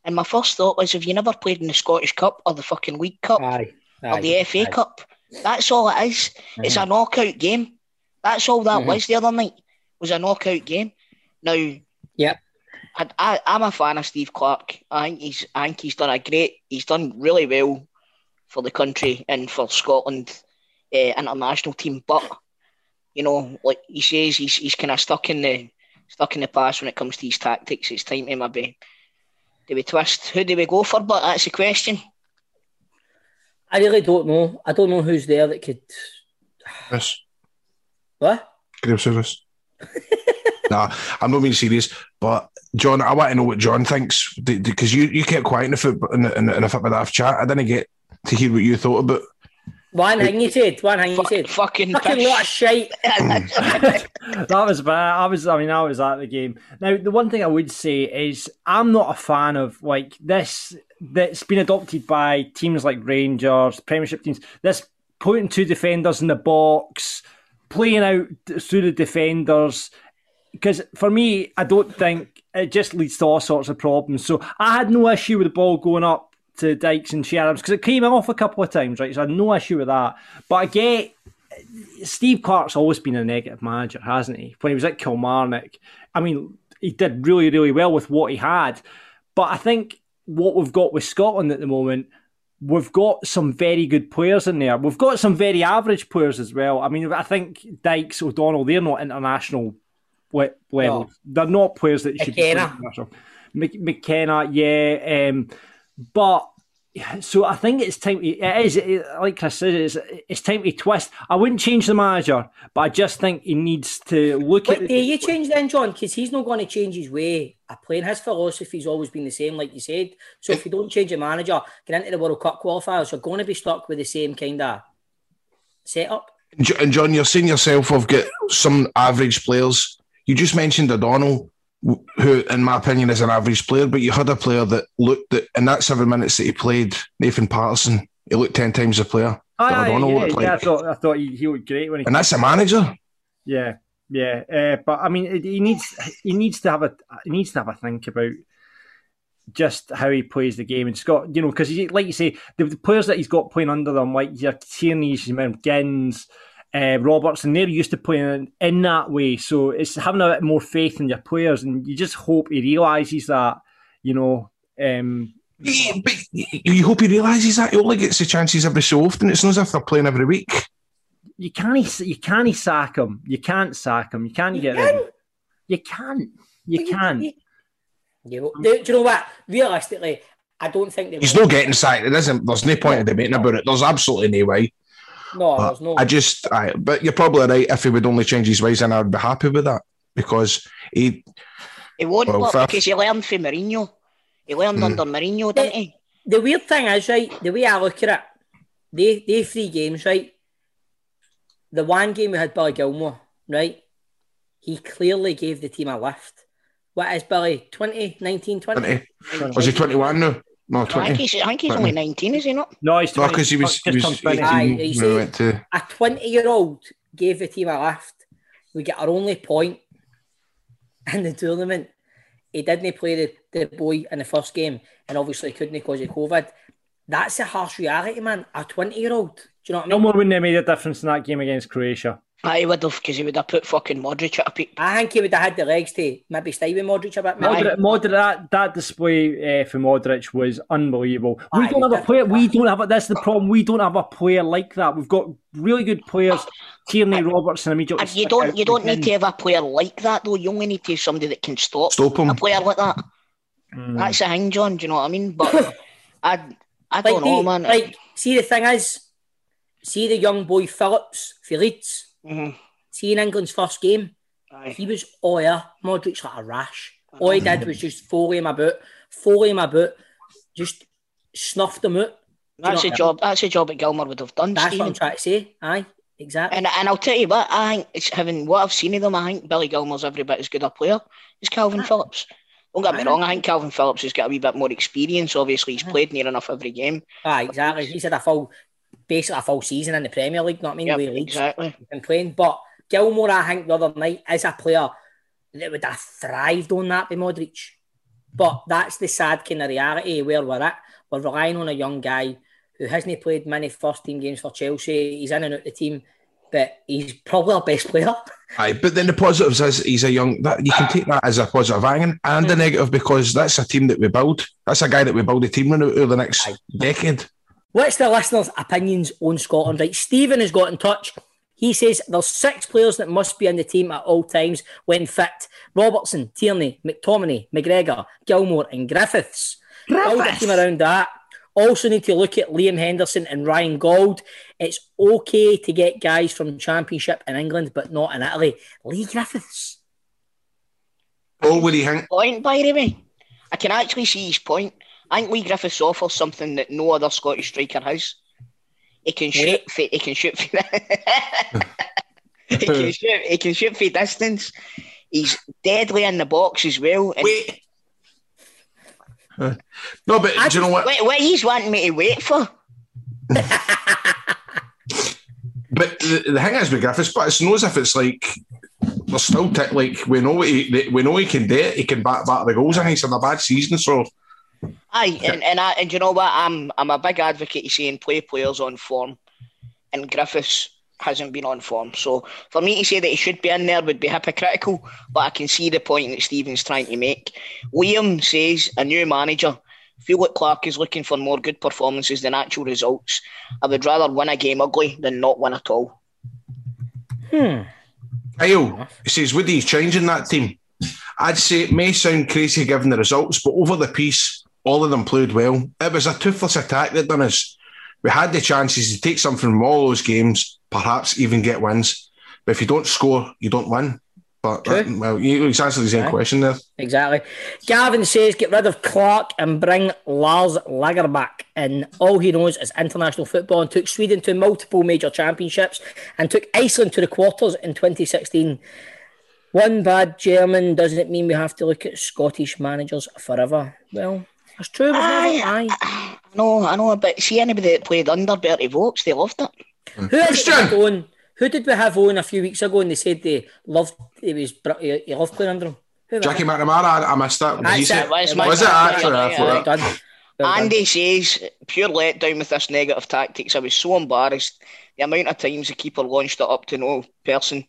And my first thought was, "Have you never played in the Scottish Cup or the fucking League Cup Aye, or the FA aye. Cup? That's all it is. It's a knockout game. That's all that Mhm. was the other night. Was a knockout game. Now, Yep. I, I'm a fan of Steve Clarke. I think he's I think he's done a great. He's done really well for the country and for Scotland uh, international team. But you know, like he says, he's he's kind of stuck in the stuck in the past when it comes to his tactics. It's time to maybe do we twist? Who do we go for? But that's the question. I really don't know. I don't know who's there that could. Yes. What? Grave service. nah, I'm not being serious. But John, I want to know what John thinks because you, you kept quiet in the football in the, in the, in the football daft chat. I didn't get to hear what you thought about. One thing you said. One thing you said. Fucking Fucking lot of shite. that was bad. I was. I mean, I was at the game. Now, the one thing I would say is I'm not a fan of like this. That's been adopted by teams like Rangers, Premiership teams. This putting two defenders in the box, playing out through the defenders. Because for me, I don't think it just leads to all sorts of problems. So I had no issue with the ball going up to Dykes and Che Adams because it came off a couple of times, right? So I had no issue with that. But I get Steve Clarke's always been a negative manager, hasn't he? When he was at Kilmarnock, I mean, he did really, really well with what he had. But I think what we've got with Scotland at the moment, we've got some very good players in there. We've got some very average players as well. I mean, I think Dykes, O'Donnell, they're not international le- level. No. They're not players that you should be McKenna. international. Mc- McKenna, yeah. Um, but so I think it's time. To, it is it, like Chris said. It's, it's time to twist. I wouldn't change the manager, but I just think he needs to look What at. do eh, you change then, John? Because he's not going to change his way of playing. His philosophy's always been the same, like you said. So if you don't change your manager, get into the World Cup qualifiers, you're going to be stuck with the same kind of setup. And And John, you're saying yourself, I've got some average players. You just mentioned O'Donnell, wh- who, in my opinion, is an average player, but you had a player that looked at, in that seven minutes that he played, Nathan Patterson, he looked 10 times the player. that Aye, O'Donnell yeah, looked like. yeah, I thought I thought he, he looked great when he. And that's a manager. Yeah, yeah, uh, but I mean, he needs he needs to have a he needs to have a think about just how he plays the game. And Scott, you know, because like you say, the, the players that he's got playing under them, like your Tierney's, your Gins, uh, Robertson, they're used to playing in, in that way. So it's having a bit more faith in your players, and you just hope he realizes that, you know. Um, Yeah, but you you hope he realises that he only gets the chances every so often. It's not as if they're playing every week. you can't you can't sack him. You can't sack him. You can't get rid of him. You can't. You can't. You know, do, do you know what? Realistically, I don't think they He's not getting sacked. It isn't. There's no point in debating about it. There's absolutely no way. No, But there's no. I just, I, but you're probably right. If he would only change his ways, then I'd be happy with that because he. It won't Well, look fair- because he learned from Mourinho. He learned Hmm. under Mourinho, didn't he? the weird thing is, right, the way I look at it, they they three games, right? The one game we had Billy Gilmour, right? He clearly gave the team a lift. What is Billy? 20, 19, 20? 20. Was he 21 now? No, I think he's, I think he's only 19, is he not? No, he's No, because he was, he was 18 Aye, when he's we went to. A 20 year old gave the team a lift. We get our only point in the tournament. He didn't play the, the boy in the first game and obviously couldn't because of COVID. That's a harsh reality, man. A 20 year old. Do you know what I mean? Gilmour wouldn't have made a difference in that game against Croatia. I would have, because he would have put fucking Modric at a peak. I think he would have had the legs to maybe stay with Modric a bit. Modric, Modric that, that display uh, for Modric was unbelievable. We Aye, don't have a player. We don't have a. That's the problem. We don't have a player like that. We've got really good players. Tierney, Robertson, immediately. And you don't you don't need to have a player like that though. You only need to have somebody that can stop, Stop him. a player like that. Mm. That's the thing, John. Do you know what I mean? But I I don't know, the- man. like, see, the thing is, see the young boy Phillips for Leeds. Mhm. See in England's first game, Aye. he was all air. Modric like a rash. All he did was just follow him about, follow him about, just snuffed him out. That's you a know- job. That's a job that Gilmour would have done. That's what I'm Stephen. trying to say. Aye, exactly. And and I'll tell you what, I think it's having what I've seen of them. I think Billy Gilmour's every bit as good a player as Kalvin Phillips. Don't get me Aye. wrong. I think Kalvin Phillips has got a wee bit more experience. Obviously, he's played near enough every game. Aye, exactly. He's had a full, basically a full season in the Premier League. Not I mean, Yep, with Leeds exactly. been playing. But Gilmour, I think the other night is a player that would have thrived on that by Modric. But that's the sad kind of reality where we're at. We're relying on a young guy who hasn't played many first team games for Chelsea. He's in and out the team, but he's probably our best player. Aye, but then the positives is he's a young. That you can take that as a positive and and a hmm. negative because that's a team that we build. That's a guy that we build a team around over the next decade. What's the listeners' opinions on Scotland? Right, Stephen has got in touch. He says there's six players that must be in the team at all times when fit: Robertson, Tierney, McTominay, McGregor, Gilmour, and Griffiths. Build a team around that. also need to look at Liam Henderson and Ryan Gauld. It's okay to get guys from Championship in England, but not in Italy. Leigh Griffiths. Oh, would he hang? Point, by the way. I can actually see his point. I think Leigh Griffiths offers something that no other Scottish striker has. He can shoot. Wait. For, he can shoot. For, he can shoot. He can shoot for distance. He's deadly in the box as well. And Wait. No, but I do you know what? What, what he's wanting me to wait for? But the, the thing is with Griffiths, but it's not as if it's like we're still t- like we know what he we know he can do it. He can back back the goals, and he's had a bad season. So Aye, and and, I, and you know what? I'm I'm a big advocate of saying play players on form, and Griffiths hasn't been on form. So for me to say that he should be in there would be hypocritical. But I can see the point that Stephen's trying to make. Liam says a new manager. Felix Clark is looking for more good performances than actual results. I would rather win a game ugly than not win at all. Hmm. Kyle he says, "Would he changing that team?" I'd say it may sound crazy given the results, but over the piece, all of them played well. It was a toothless attack that done us. We had the chances to take something from all those games, perhaps even get wins. But if you don't score, you don't win. But uh, that- well, you answered the same Aye. question there. Exactly. Gavin says get rid of Clarke and bring Lars Lagerbäck in. All he knows is international football and took Sweden to multiple major championships and took Iceland to the quarters in 2016. One bad German doesn't mean we have to look at Scottish managers forever. Well, that's true. we've Aye. aye. No, I know, but see anybody that played under Berti Vogts, they loved it. Who did we Christian! have on? Who did we have on a few weeks ago and they said they loved he was br- he he loved playing under him? Who Jackie? McNamara, I, I missed that. Was, he That's said- it. was It was it actually? I Yeah, thought Well that- done. Andy says, pure letdown with this negative tactics. I was so embarrassed. The amount of times the keeper launched it up to no person.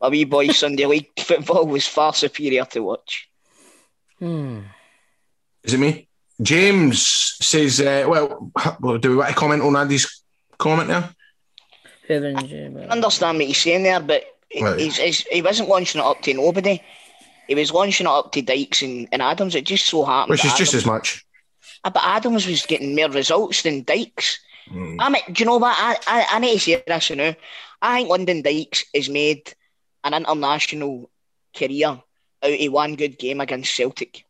A wee boy Sunday league football was far superior to watch. Hmm. Is it me? James says, uh, well, well, do we want to comment on Andy's comment there? Whoever- I understand what he's saying there, but he- Right. he's, he's, he wasn't launching it up to nobody. He was launching it up to Dykes and, and Adams. It just so happened. Which is that just as much. Ah, but Adams was getting more results than Dykes. Mm. I mean, do you know what? I, I, I need to say this you know. I think Lyndon Dykes has made an international career out of one good game against Celtic.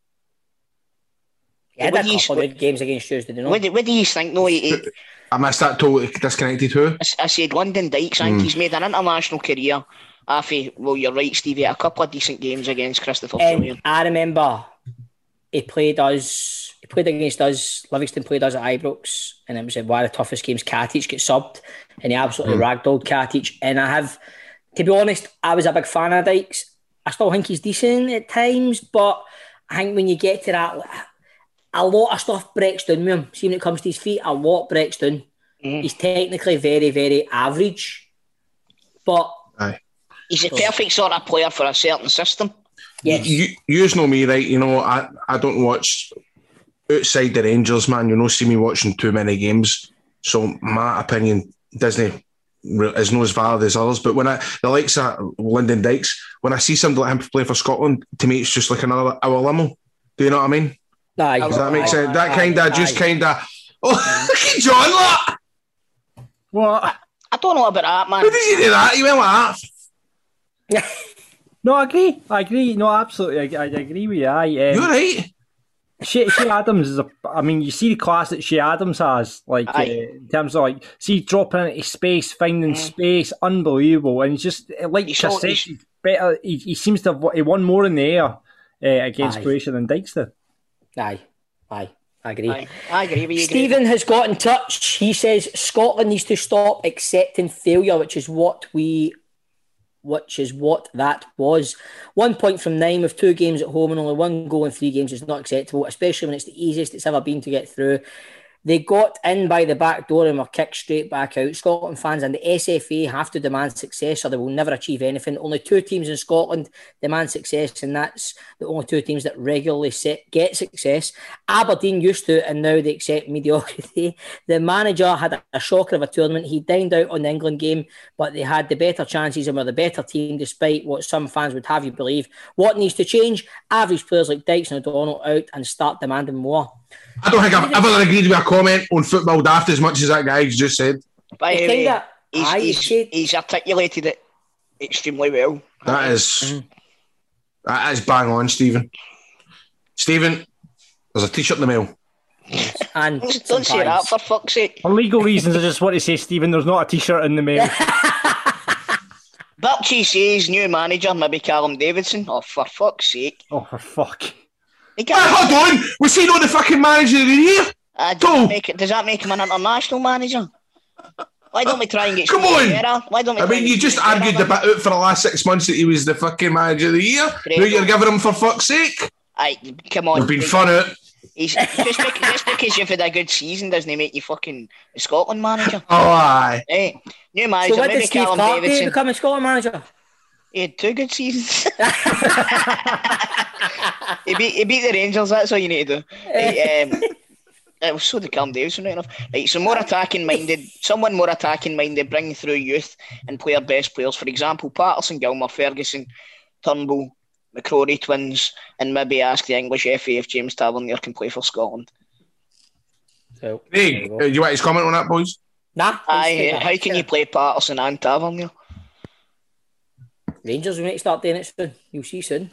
He had What a do you- couple of good games against Tuesday, did you know? What, do, what do you think? No, he, he- I missed that totally disconnected too. I, I said Lyndon Dykes. I think Mm. he's made an international career. Afi, well, you're right, Stevie. A couple of decent games against Christopher um, Killian. And I remember he played us. He played against us. Livingston played us at Ibrox, and it was uh, one of the toughest games. Katic get subbed, and he absolutely hmm. ragdolled Katic. And I have, to be honest, I was a big fan of Dykes. I still think he's decent at times, but I think when you get to that, a lot of stuff breaks down with him. See, when it comes to his feet, a lot breaks down. Mm. He's technically very, very average, but Aye. He's a perfect sort of player for a certain system. yes, You, you know me, right? You know, I, I don't watch outside the Rangers, man. You know, see me watching too many games. So my opinion, Disney is not as valid as others. But when I the likes of Lyndon Dykes, when I see somebody like him play for Scotland, to me it's just like another our limo. Do you know what I mean? Aye. Does that make sense? That aye, kind of just aye. kind of. Oh, look at John! Look! What? I don't know about that, man. How did you do that? You went like that. No, I agree. I agree. No, absolutely. I, I agree with you. I, um, You're right. Che, Che Adams is a. I mean, you see the class that Che Adams has, like uh, in terms of like, see dropping into space, finding space, unbelievable, and he's just uh, like He's Chris said, he's- he's better. He, he seems to have he won more in the air uh, against Aye. Croatia than Dykes did. Aye, aye, I agree. Aye, I agree with you. Stephen has got in touch. He says Scotland needs to stop accepting failure, which is what we, which is what that was. One point from nine with two games at home and only one goal in three games is not acceptable, especially when it's the easiest it's ever been to get through. They got in by the back door and were kicked straight back out. Scotland fans and the SFA have to demand success or they will never achieve anything. Only two teams in Scotland demand success, and that's the only two teams that regularly set, get success. Aberdeen used to, and now they accept mediocrity. The manager had a, shocker of a tournament. He dined out on the England game, but they had the better chances and were the better team, despite what some fans would have you believe. What needs to change? Average players like Dykes and O'Donnell out and start demanding more. I don't think I've ever agreed with a comment on football daft as much as that guy just said. By the It's way, kinda- he's, aye, he's, it's- he's articulated it extremely well. That is Mm-hmm. that is bang on, Stephen. Stephen, there's a t-shirt in the mail. And Don't, some say that for fuck's sake. For legal reasons, I just want to say, Stephen, there's not a t-shirt in the mail. Birchie says new manager, maybe Callum Davidson. Oh, for fuck's sake. oh, for fuck. He Ah, hold on, was he not the fucking manager of the year? uh, does, that make it, does that make him an international manager? Why don't we try and get Come on. Gerrard? Why don't we I mean, you just Steve argued Gerrard? the bit out for the last six months that he was the fucking manager of the year. Great. Now you're giving him for fuck's sake. Aye, come on. You've been fun out. He's, just, because, just because you've had a good season doesn't he make you fucking Scotland manager. Oh, aye. Hey, new manager, So what maybe did Steve Callum Clark do Davidson. becoming Scotland manager? He had two good seasons. he beat he beat the Rangers. That's all you need to do. He, um, it was so the Callum Davidson right enough. Right, so more attacking minded, someone more attacking minded, bring through youth and play our best players. For example, Patterson, Gilmour, Ferguson, Turnbull, McCrory twins, and maybe ask the English FA if James Tavernier can play for Scotland. So, Hey, uh, you want his comment on that, boys? nah. Aye, how can you play Patterson and Tavernier? Rangers will need to start doing it soon. You'll see soon.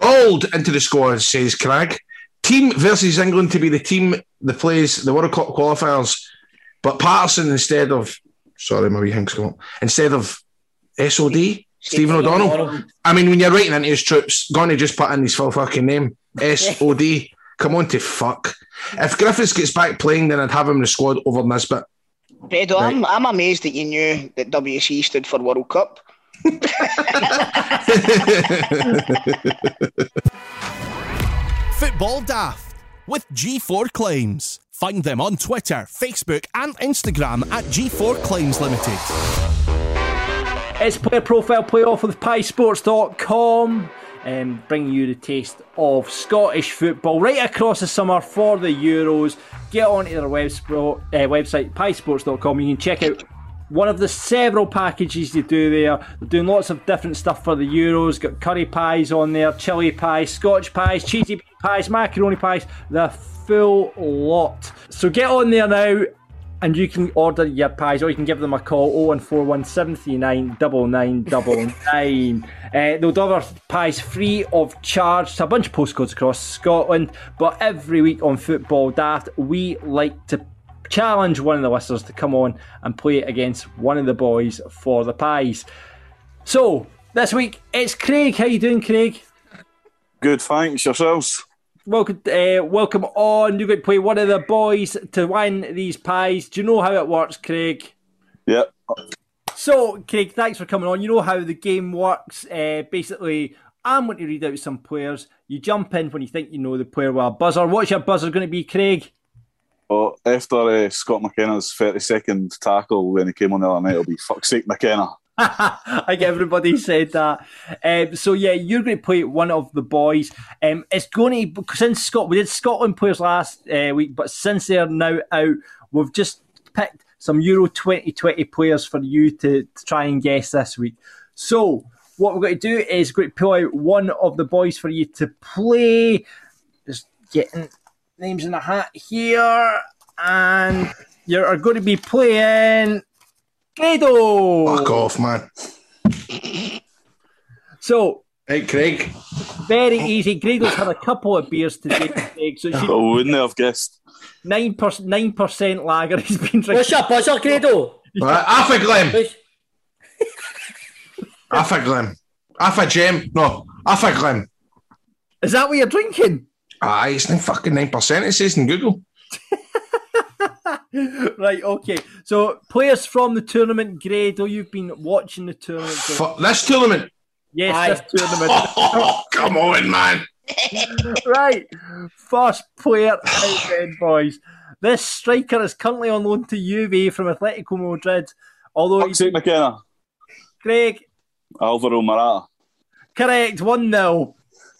Gauld into the squad, says Craig. Team versus England to be the team that plays the World Cup qualifiers, but Patterson instead of, sorry, my wee thing's come up, instead of SOD, Stephen O'Donnell. I mean, when you're writing into his troops, going to just put in his full fucking name, SOD. Come on to fuck. If Griffiths gets back playing, then I'd have him in the squad over Nisbet. Fredo, I'm, I'm amazed that you knew that WC stood for World Cup. Football Daft with G4 Claims. Find them on Twitter, Facebook, and Instagram at G4 Claims Limited. It's Player Profile Playoff with PieSports.com, um, bringing you the taste of Scottish football right across the summer for the Euros. Get onto their webspo- uh, website, PieSports.com. You can check out one of the several packages they do there. They're doing lots of different stuff for the Euros. Got curry pies on there, chili pies, Scotch pies, cheesy pies, macaroni pies, the full lot. So get on there now and you can order your pies or you can give them a call 0141 739 9999. uh, they'll deliver pies free of charge to a bunch of postcodes across Scotland. But every week on Football Daft, we like to challenge one of the listeners to come on and play against one of the boys for the pies. So this week it's Craig. How you doing, Craig? Good, thanks. Yourselves? Welcome, uh, welcome on. You're going to play one of the boys to win these pies. Do you know how it works, Craig? Yep. So, Craig, thanks for coming on. You know how the game works. Uh, basically, I'm going to read out some players. You jump in when you think you know the player with a buzzer. What's your buzzer going to be, Craig? Well, after uh, Scott McKenna's 30 second tackle when he came on the other night, it'll be fuck's sake, McKenna. I think everybody said that. Um, so yeah, you're going to play one of the boys. Um, it's going to since Scott we did Scotland players last uh, week, but since they're now out, we've just picked some Euro 2020 players for you to, to try and guess this week. So what we're going to do is going to pull out one of the boys for you to play. Just getting names in the hat here, and you are going to be playing. Grado! Fuck off, man. So, Hey, Craig. very easy. Grado's had a couple of beers today, Craig, so she I wouldn't have guessed. nine percent nine percent lager. He's been drinking. What's your buzzer, Grado? Right, Affaglim. Who's- Affaglim. Affagem. No, Affaglim. Is that what you're drinking? Aye, it's not fucking 9%, it says in Google. right. Okay. So, players from the tournament, Grado. You've been watching the tournament. so- Fuck this tournament. yes, Aye. this tournament. Oh, come on, man. right. First player out then, boys. This striker is currently on loan to Juve from Atletico Madrid. Although Fuck's he's sake, McKenna. Greg. Alvaro Morata. Correct, 1 0.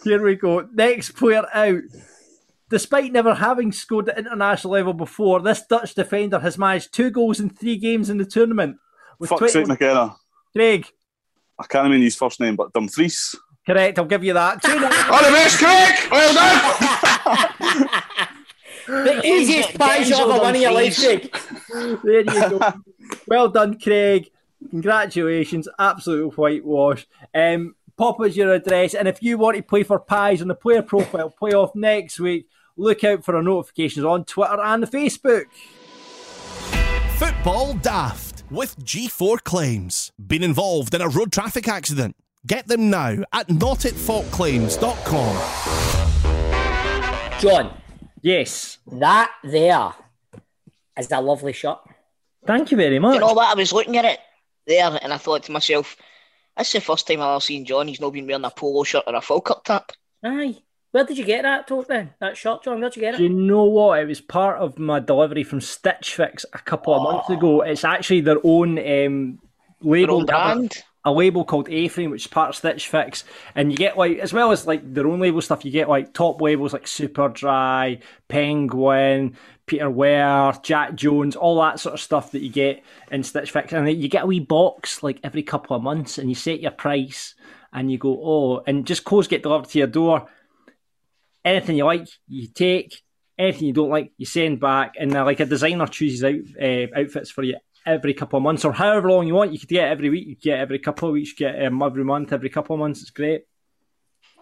Here we go. Next player out. Despite never having scored at international level before, this Dutch defender has managed two goals in three games in the tournament. With Fuck's sake, 21 McKenna. Craig, I can't remember his first name, but Dumfries. correct, I'll give you that. 2 0. The best, Craig. Well done. The easiest prize you'll ever win in your life, Craig. There you go. well done, Craig. Congratulations. Absolute whitewash. Um, pop us your address, and if you want to play for pies on the player profile playoff next week, look out for our notifications on Twitter and the Facebook. Football Daft with G4 Claims. Been involved in a road traffic accident? Get them now at notitfaultclaims.com. John, Yes. that there is a lovely shot. Thank you very much. You know what? I was looking at it there and I thought to myself, that's the first time I've seen John. He's not been wearing a polo shirt or a Falkirk top. Aye. Where did you get that, Tote, then? That shot, John? Where'd you get it? Do you know what? It was part of my delivery from Stitch Fix a couple of months ago. It's actually their own um, label. own brand? A label called A-Frame, which is part of Stitch Fix, and you get like as well as like their own label stuff. You get like top labels like Super Dry, Penguin, Peter Ware, Jack Jones, all that sort of stuff that you get in Stitch Fix, and you get a wee box like every couple of months, and you set your price, and you go oh, and just clothes get delivered to your door anything you like, you take. Anything you don't like, you send back. And uh, like a designer chooses out uh, outfits for you every couple of months or however long you want. You could get it every week, you could get it every couple of weeks, you get um, every month, every couple of months. It's great.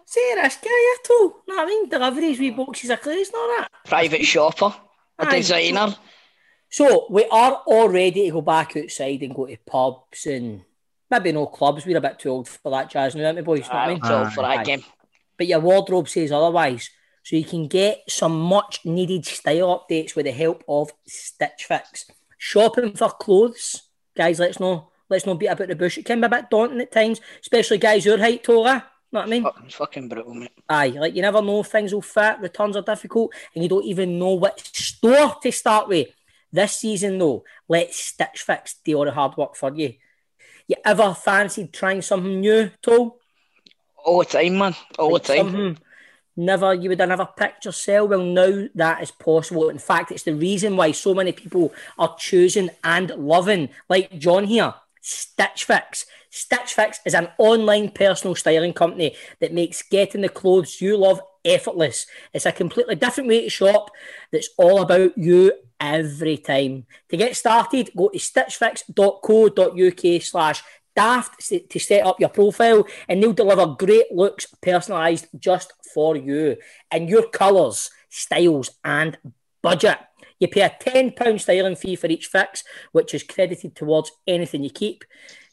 See Serious guy, you too. No, I mean, deliveries, wee boxes of clothes and all that. Private shopper, a Aye. designer. So we are all ready to go back outside and go to pubs and maybe no clubs. We're a bit too old for that jazz now, aren't we, boys? You know what I I'm mean? too old for that Aye. game. But your wardrobe says otherwise. So you can get some much needed style updates with the help of Stitch Fix. Shopping for clothes, guys, let's know. Let's not beat about the bush. It can be a bit daunting at times, especially guys your height, Tola. Know what I mean? Fucking, fucking brutal, mate. Aye, like you never know things will fit, returns are difficult, and you don't even know which store to start with. This season, though, let Stitch Fix do all the hard work for you. You ever fancied trying something new, Tol? All the time, man. All Like the time. Never you would have never picked yourself. Well, now that is possible. In fact, it's the reason why so many people are choosing and loving, like John here, Stitch Fix. Stitch Fix is an online personal styling company that makes getting the clothes you love effortless. It's a completely different way to shop that's all about you every time. To get started, go to stitchfix.co.uk slash daft to set up your profile and they'll deliver great looks personalised just for you in your colours, styles and budget. You pay a £10 styling fee for each fix, which is credited towards anything you keep.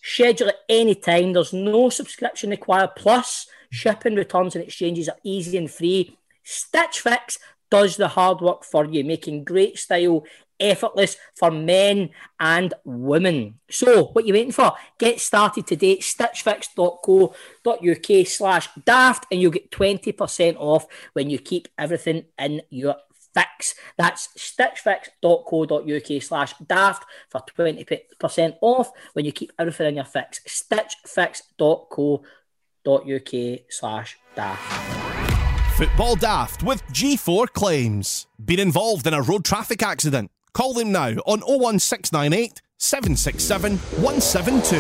Schedule at any time. There's no subscription required. Plus, shipping, returns, and exchanges are easy and free. Stitch Fix does the hard work for you, making great style effortless for men and women. So, what you waiting for? Get started today. Stitchfix.co.uk slash daft, and you'll get 20% off when you keep everything in your fix. That's stitchfix.co.uk slash daft for 20% off when you keep everything in your fix. Stitchfix.co.uk slash daft. Football Daft with G4 Claims. Been involved in a road traffic accident? Call them now on 01698 767 172.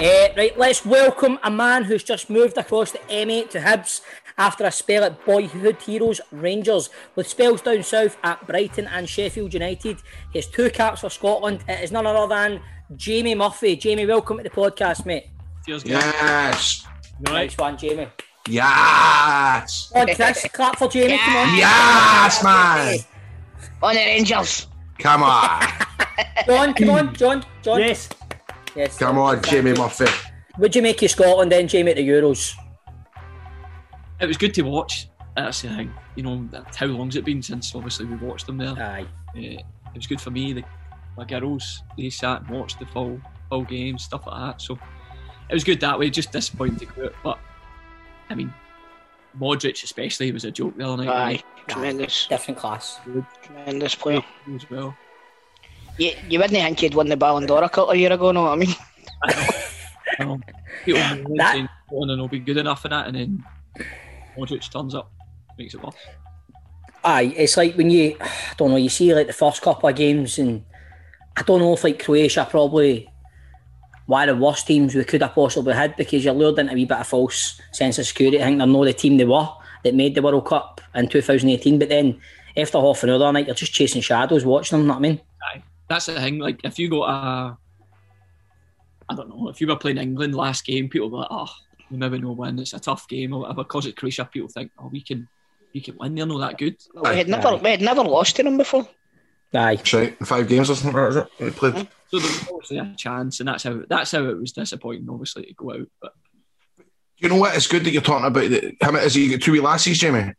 Eh, right, let's welcome a man who's just moved across the M8 to Hibs after a spell at Boyhood Heroes Rangers. With spells down south at Brighton and Sheffield United, he has two caps for Scotland. It is none other than Jamie Murphy. Jamie, welcome to the podcast, mate. Cheers, guys. Yes. Nice one, Jamie. Yes. Come on, Chris, clap for Jamie. Come on. Yes, man. On the Rangers. Come on. John, come on, John, John. Yes. Yes. Come on, Jimmy Murphy. Would you make you Scotland then, Jamie, at the Euros? It was good to watch. That's the thing. You know, how long's it been since obviously we watched them there? Aye. Uh, it was good for me. The, my girls, they sat and watched the full full game, stuff like that. So it was good that way. Just disappointing to quit, but I mean, Modric especially was a joke the other night. Aye, tremendous. Different class. Tremendous player. as well. You, you wouldn't think he'd won the Ballon d'Or a couple of years ago, know what I mean? Um, people that... saying Scotland and will be good enough for that, and then Modric turns up, makes it worse. Aye, it's like when you, I don't know, you see like the first couple of games, and I don't know if like Croatia probably one of the worst teams we could have possibly had because you're lured into a wee bit of false sense of security. I think they're not the team they were that made the World Cup in 2018. But then after half an hour that night, you're just chasing shadows watching them. You know what I mean? Aye. That's the thing. Like, if you got a, I don't know, if you were playing England last game, people were like, oh, we maybe no win. It's a tough game or whatever. Because it's Croatia, people think, oh, we can, we can win. They're not that good. We had never, we had never lost to them before. Aye. Right. Five games or something like that, is it? We played. Mm-hmm. So there was obviously a chance, and that's how that's how it was disappointing, obviously, to go out. But You know what? It's good that you're talking about the, how many, is it you got two wee lassies, Jamie?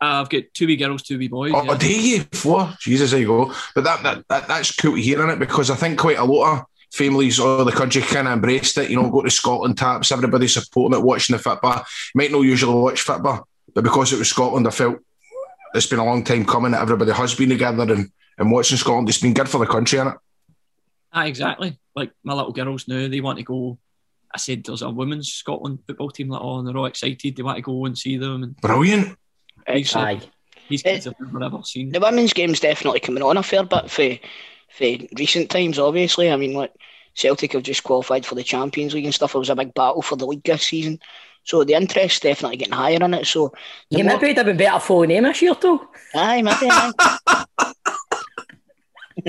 I've got two wee girls, two wee boys. Oh, yeah. do you? Four? Jesus, there you go. But that, that, that that's cool hearing it because I think quite a lot of families all the country kind of embraced it. You know, go to Scotland taps, everybody supporting it, watching the football. Might not usually watch football, but because it was Scotland, I felt it's been a long time coming that everybody has been together and, and watching Scotland. It's been good for the country, innit? Ah, exactly. Like my little girls now, they want to go. I said there's a women's Scotland football team like oh, and they're all excited. They want to go and see them. And Brilliant. these, Aye. these kids have never ever seen. The women's game's definitely coming on a fair bit for, for recent times, obviously. I mean, like Celtic have just qualified for the Champions League and stuff. It was a big battle for the league this season. So the interest's definitely getting higher in it. So the Yeah, more- maybe it'd have been better following him this year, too. Aye, maybe. aye.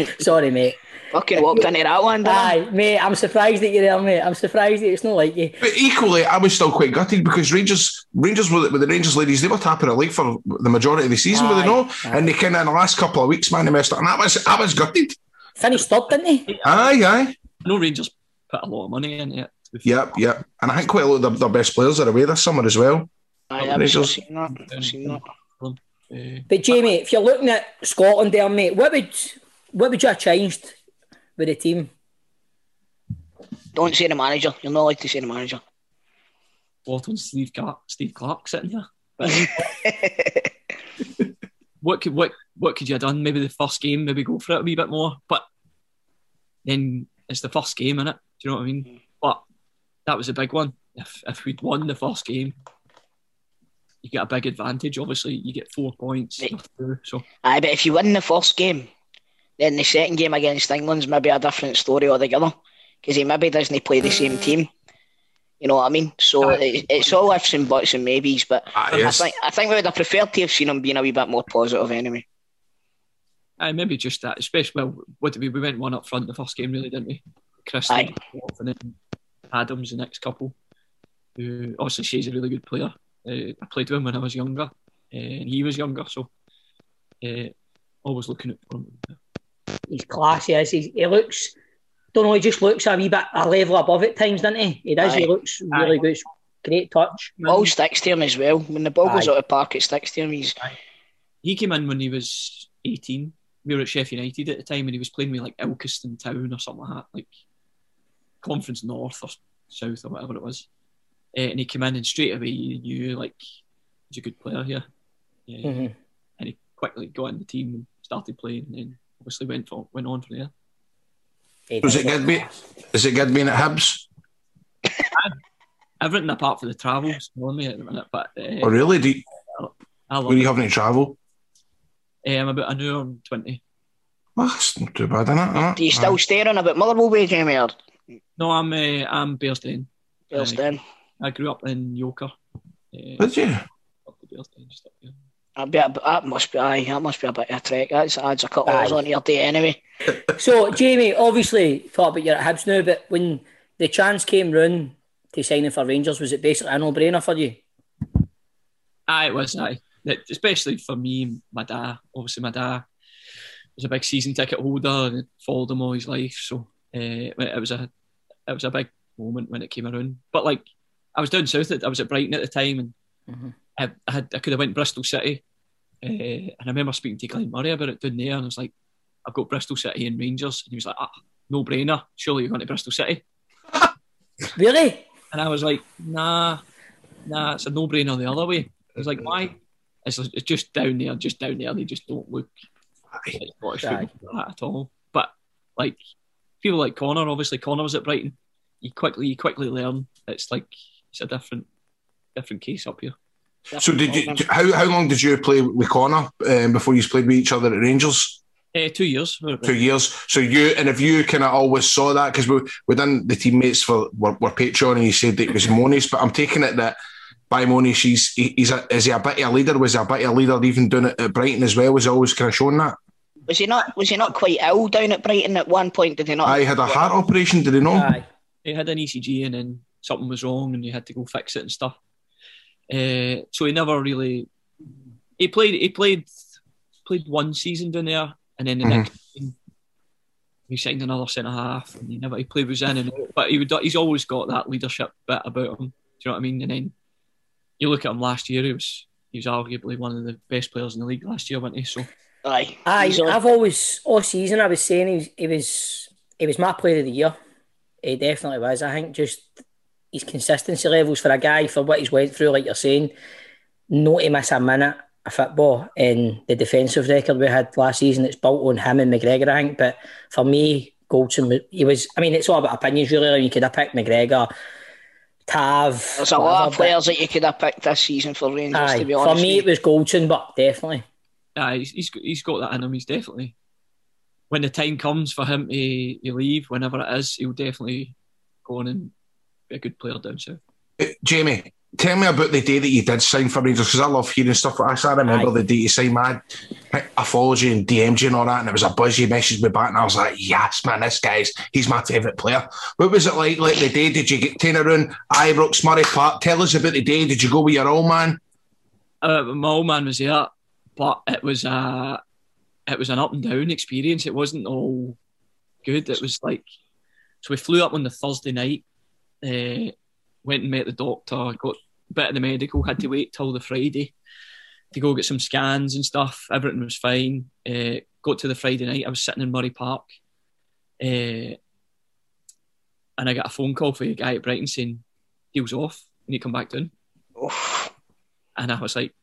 Sorry, mate. Fucking walked into that one, didn't Aye, mate, I'm surprised that you're there, mate. I'm surprised that it's not like you. But equally, I was still quite gutted because Rangers, Rangers were with the Rangers ladies, they were tapping a league for the majority of the season, were they Aye, not? And they kind of in the last couple of weeks, man, they messed up. And I was, I was gutted. Finished third, didn't he? Aye, aye. No Rangers put a lot of money in it. Yep, yep. And I think quite a lot of their, their best players are away this summer as well. Aye, I've Rangers. seen that. I've seen that. But Jamie, if you're looking at Scotland there, mate, what would what would you have changed with the team? Don't say the manager. You're not allowed to say the manager. what on Steve Clarke, Steve Clarke sitting here. What could what what could you have done? Maybe the first game, maybe go for it a wee bit more. But then it's the first game, innit? Do you know what I mean? Mm. But that was a big one. If if we'd won the first game, you get a big advantage. Obviously, you get four points. you're through, So Aye, but if you win the first game, then the second game against England's maybe a different story altogether. Because he maybe doesn't play the same team. You know what I mean? So it, it's all ifs and buts and maybes. But Ah, I think I think we would have preferred to have seen him being a wee bit more positive anyway. Aye, maybe just that. Especially well, what did we? We went one up front the first game, really, didn't we? Christie, Aye. and then Adams, the next couple. Who obviously she's a really good player. Uh, I played with him when I was younger, uh, and he was younger, so uh, always looking at for him. He's classy, is he? He looks, don't know, he just looks a wee bit a level above at times, doesn't he? He does, he Aye. looks really Aye. good. Great touch. Ball sticks to him as well. When the ball goes out of the park, it sticks to him. He's He came in when he was eighteen. We were at Sheffield United at the time, and he was playing with like Ilkeston Town or something like that, like Conference North or South or whatever it was. Uh, and he came in and straight away you knew like he's a good player here. Yeah. Mhm. and he quickly got in the team and started playing, and then obviously went for, went on from there. He Was does it good being, is it good being at Hibs? Everything apart from the travel is on me at the minute, but uh, Or really? Do you, I love were you having to travel? Uh, I'm about an hour and twenty. Well, that's not too bad, innit? do you still stay on about Motherwell way, Jamie? Or No, I'm uh, I'm Bearsden. Bearsden? I grew up in Yoker. Uh, Did you? up to Bearsden, just up here. That'd be a, that must be aye, that must be a bit of a trek. That adds a couple hours on your day anyway. So, Jamie, obviously, thought about you're at Hibs now, but when the chance came round to signing for Rangers, was it basically a no-brainer for you? Aye, it was aye. Especially for me, my dad. Obviously, my dad was a big season ticket holder and followed him all his life. So uh, it was a it was a big moment when it came around. But like, I was down south. I was at Brighton at the time, and Mhm. I, I had I could have went Bristol City. Uh, and I remember speaking to Glenn Murray about it down there, and I was like, "I've got Bristol City and Rangers," and he was like, "Ah, no brainer. Surely you're going to Bristol City." Really? And I was like, nah, nah, it's a no brainer the other way. I was like, why? It's, it's just down there, just down there. They just don't look like Scottish Aye. football at all. But like people like Connor, obviously Connor was at Brighton. You quickly, you quickly learn it's like it's a different, different case up here. So did you? How how long did you play with Connor um, before you played with each other at Rangers? Uh, two years. we were at Two years. So you and if you kind of always saw that because we we done the teammates for were, were Patreon and you said that it was Monies, but I'm taking it that by Monish, he's he- he's a, is he a bit of a leader? Was he a bit of a leader even doing it at Brighton as well? Was he always kind of showing that? Was he not? Was he not quite ill down at Brighton at one point? Did he not? I had a heart operation. Did he not? Aye. he had an ECG and then something was wrong and he had to go fix it and stuff. Uh, so he never really he played he played played one season down there and then the Mhm. next season he signed another centre half and he never he played was in and out. but he would he's always got that leadership bit about him. Do you know what I mean? And then you look at him last year, he was he was arguably one of the best players in the league last year, wasn't he? So Aye. Aye. I've always all season I was saying he was he was he was my player of the year. He definitely was. I think just his consistency levels for a guy for what he's went through, like you're saying, not to miss a minute of football and the defensive record we had last season. It's built on him and McGregor, I think. But for me, Goldson, he was. I mean, it's all about opinions, really. Like, You could have picked McGregor, Tav. There's a lot of players that you could have picked this season for Rangers. Aye, to be honest. for me, it was Goldson, but definitely. uh, he's, he's got- he's got that in him. He's definitely when the time comes for him to, to leave, whenever it is, he'll definitely go on and be a good player down south. Uh, Jamie, tell me about the day that you did sign for Rangers because I love hearing stuff like this. I remember Aye. the day you signed, man. I followed you and DM'd you and all that, and it was a buzz. You messaged me back, and I was like, "Yes, man, this guy's he's my favourite player." What was it like? Like the day? Did you get ten around Ibrox, Murray Park? Tell us about the day. Did you go with your old man? Uh, my old man was there, but it was a it was an up and down experience. It wasn't all good. It was like so we flew up on the Thursday night, uh, went and met the doctor, got a bit of the medical, had to wait till the Friday to go get some scans and stuff. Everything was fine. Uh, got to the Friday night. I was sitting in Murray Park, uh, and I got a phone call from a guy at Brighton saying deal's off. You need to come back down. Oof. And I was like,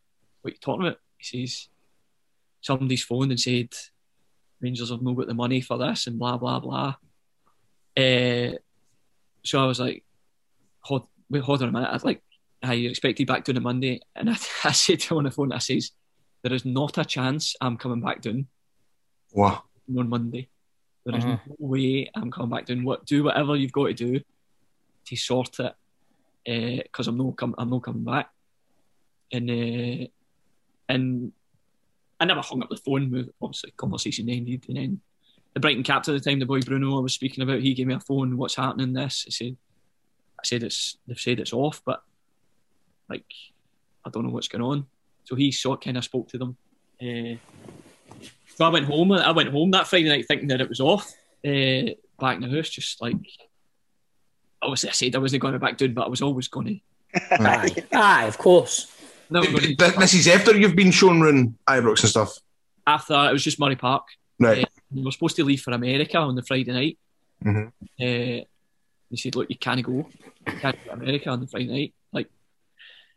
what are you talking about? He says, somebody's phoned and said, Rangers have not got the money for this and blah, blah, blah. Uh, so I was like, hold, wait, hold on a minute. I'd like, I expected back down on Monday. And I, I said to him on the phone, I says, there is not a chance I'm coming back down What? on Monday. There is Uh-huh. no way I'm coming back down. What do whatever you've got to do to sort it, because I'm not com- I'm not coming back. And uh, and I never hung up the phone. Obviously conversation ended, and then the Brighton captain at the time, the boy Bruno I was speaking about, he gave me a phone. What's happening? This I said. I said it's they've said it's off, but like I don't know what's going on. So he sort kind of spoke to them. Uh, so I went home. I went home that Friday night thinking that it was off. Uh, back in the house, just like obviously I said I wasn't going to back down, but I was always going to. Aye, aye, of course. Never but Th- This is after you've been shown around Ibrox and stuff, After that, it was just Murray Park. Right? Uh, we were supposed to leave for America on the Friday night. Mhm. Uh, they said, "Look, you can't go. You can't go to America on the Friday night." Like,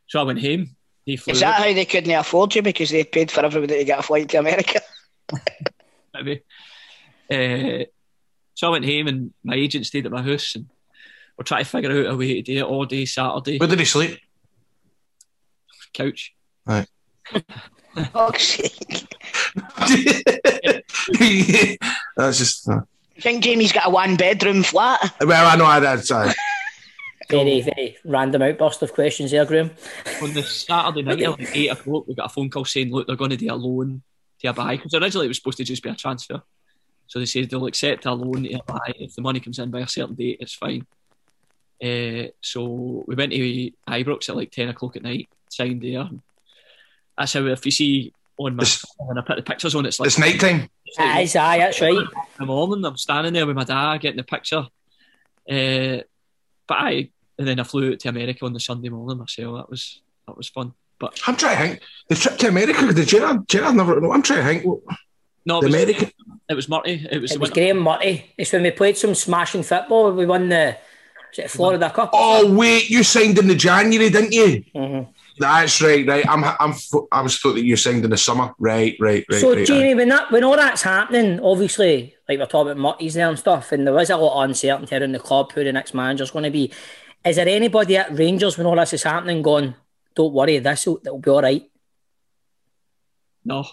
so I went home. They flew Is that out, how they couldn't afford you because they paid for everybody to get a flight to America? maybe. Uh, so I went home, and my agent stayed at my house, and we're trying to figure out a way to do it all day Saturday. Where did he sleep? couch. Right. Fuck's sake. That's just. Uh, I think Jamie's got a one bedroom flat. well, I know I did. Uh, Very, very random outburst of questions there, Graham. on the Saturday night at like eight o'clock, we got a phone call saying, "Look, they're going to do a loan to a buy." Because originally it was supposed to just be a transfer. So they said they'll accept a loan to a buy if the money comes in by a certain date. It's fine. Uh, so we went to Ibrox at like ten o'clock at night, signed there. That's how if you see on my It's- when I put the pictures on, it's like it's night time. it's like Aye, aye, that's right. in the morning. I'm standing there with my dad getting the picture. Uh, but I and then I flew out to America on the Sunday morning myself. That was that was fun. But I'm trying to think. The trip to America, did Gerrard, Gerrard never know? I'm trying to think. what- no, it was, American. it was Murty. It was, It was. Graeme Murty. It's when we played some smashing football. We won the was it Florida Cup. Oh, wait, you signed in the January, didn't you? Mhm. That's right, right. I'm, I'm, I was thought that you signed in the summer. Right, right, right. so right, Jamie, when that when all that's happening, obviously, like we're talking about Murty's there and stuff, and there is a lot of uncertainty around the club who the next manager's going to be. Is there anybody at Rangers when all this is happening going, "Don't worry, this will it'll be all right"? No,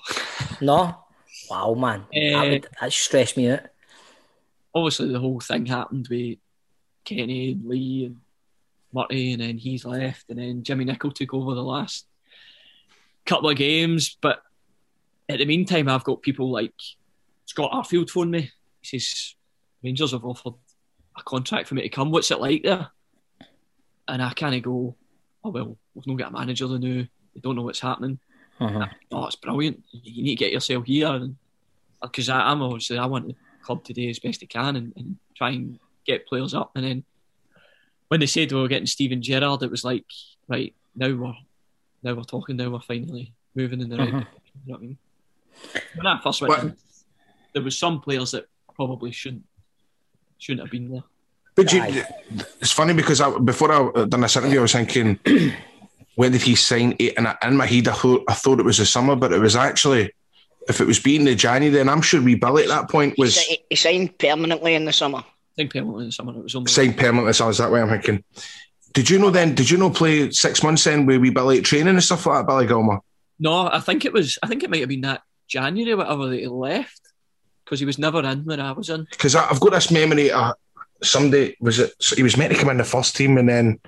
No. Wow, man, that Eh. would that stressed me out. obviously the whole thing happened with Kenny and Lee and Murray, and then he's left, and then Jimmy Nicholl took over the last couple of games. But at the meantime, I've got people like Scott Arfield phone me. He says Rangers have offered a contract for me to come. What's it like there? And I kind of go, oh well, we've not got a manager to know. They don't know what's happening. Uh-huh. Oh, it's brilliant. You need to get yourself here, because I'm obviously I want the club to do as best they can and, and try and get players up. And then when they said we were getting Steven Gerrard, it was like, right now we're now we're talking. Now we're finally moving in the right. Uh-huh. direction, You know what I mean? When I first went, What- in, there was some players that probably shouldn't shouldn't have been there. But you, it's funny because I, before I done this interview, I was thinking, when did he sign? it? And I, in my head, I thought, I thought it was the summer, but it was actually, if it was being the January, then I'm sure we Billy at that point was He, he signed permanently in the summer. I think permanently in the summer it was only signed permanently. So I was that way. I'm thinking, did you know then? Did you know play six months then with we Billy training and stuff like that, Billy Gilmour? No, I think it was. I think it might have been that January, or whatever, that he left because he was never in when I was in. Because I've got this memory. Uh, somebody was it? so He was meant to come in the first team, and then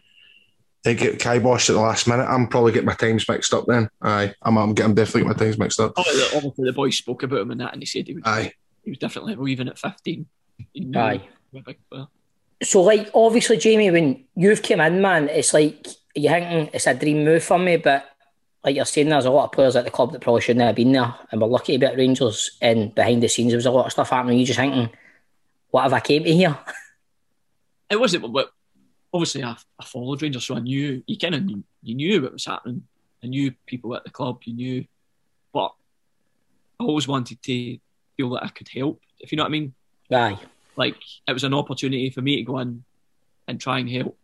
they get kiboshed at the last minute. I'm probably getting my times mixed up. Then, aye, I'm, I'm getting definitely getting my times mixed up. Obviously, obviously the boys spoke about him and that, and he said he was, Aye. he was definitely leaving at 15. He knew Aye. He was a big player. So, like, obviously, Jamie, when you've come in, man, it's like you're thinking it's a dream move for me, but like you're saying, there's a lot of players at the club that probably shouldn't have been there, and we're lucky to be at Rangers. And behind the scenes, there was a lot of stuff happening. You just thinking, what have I came to here? It wasn't, but obviously I, I followed Rangers, so I knew you kind of knew, you knew what was happening. I knew people at the club, you knew, but I always wanted to feel that I could help. If you know what I mean? Aye. Like it was an opportunity for me to go in and try and help,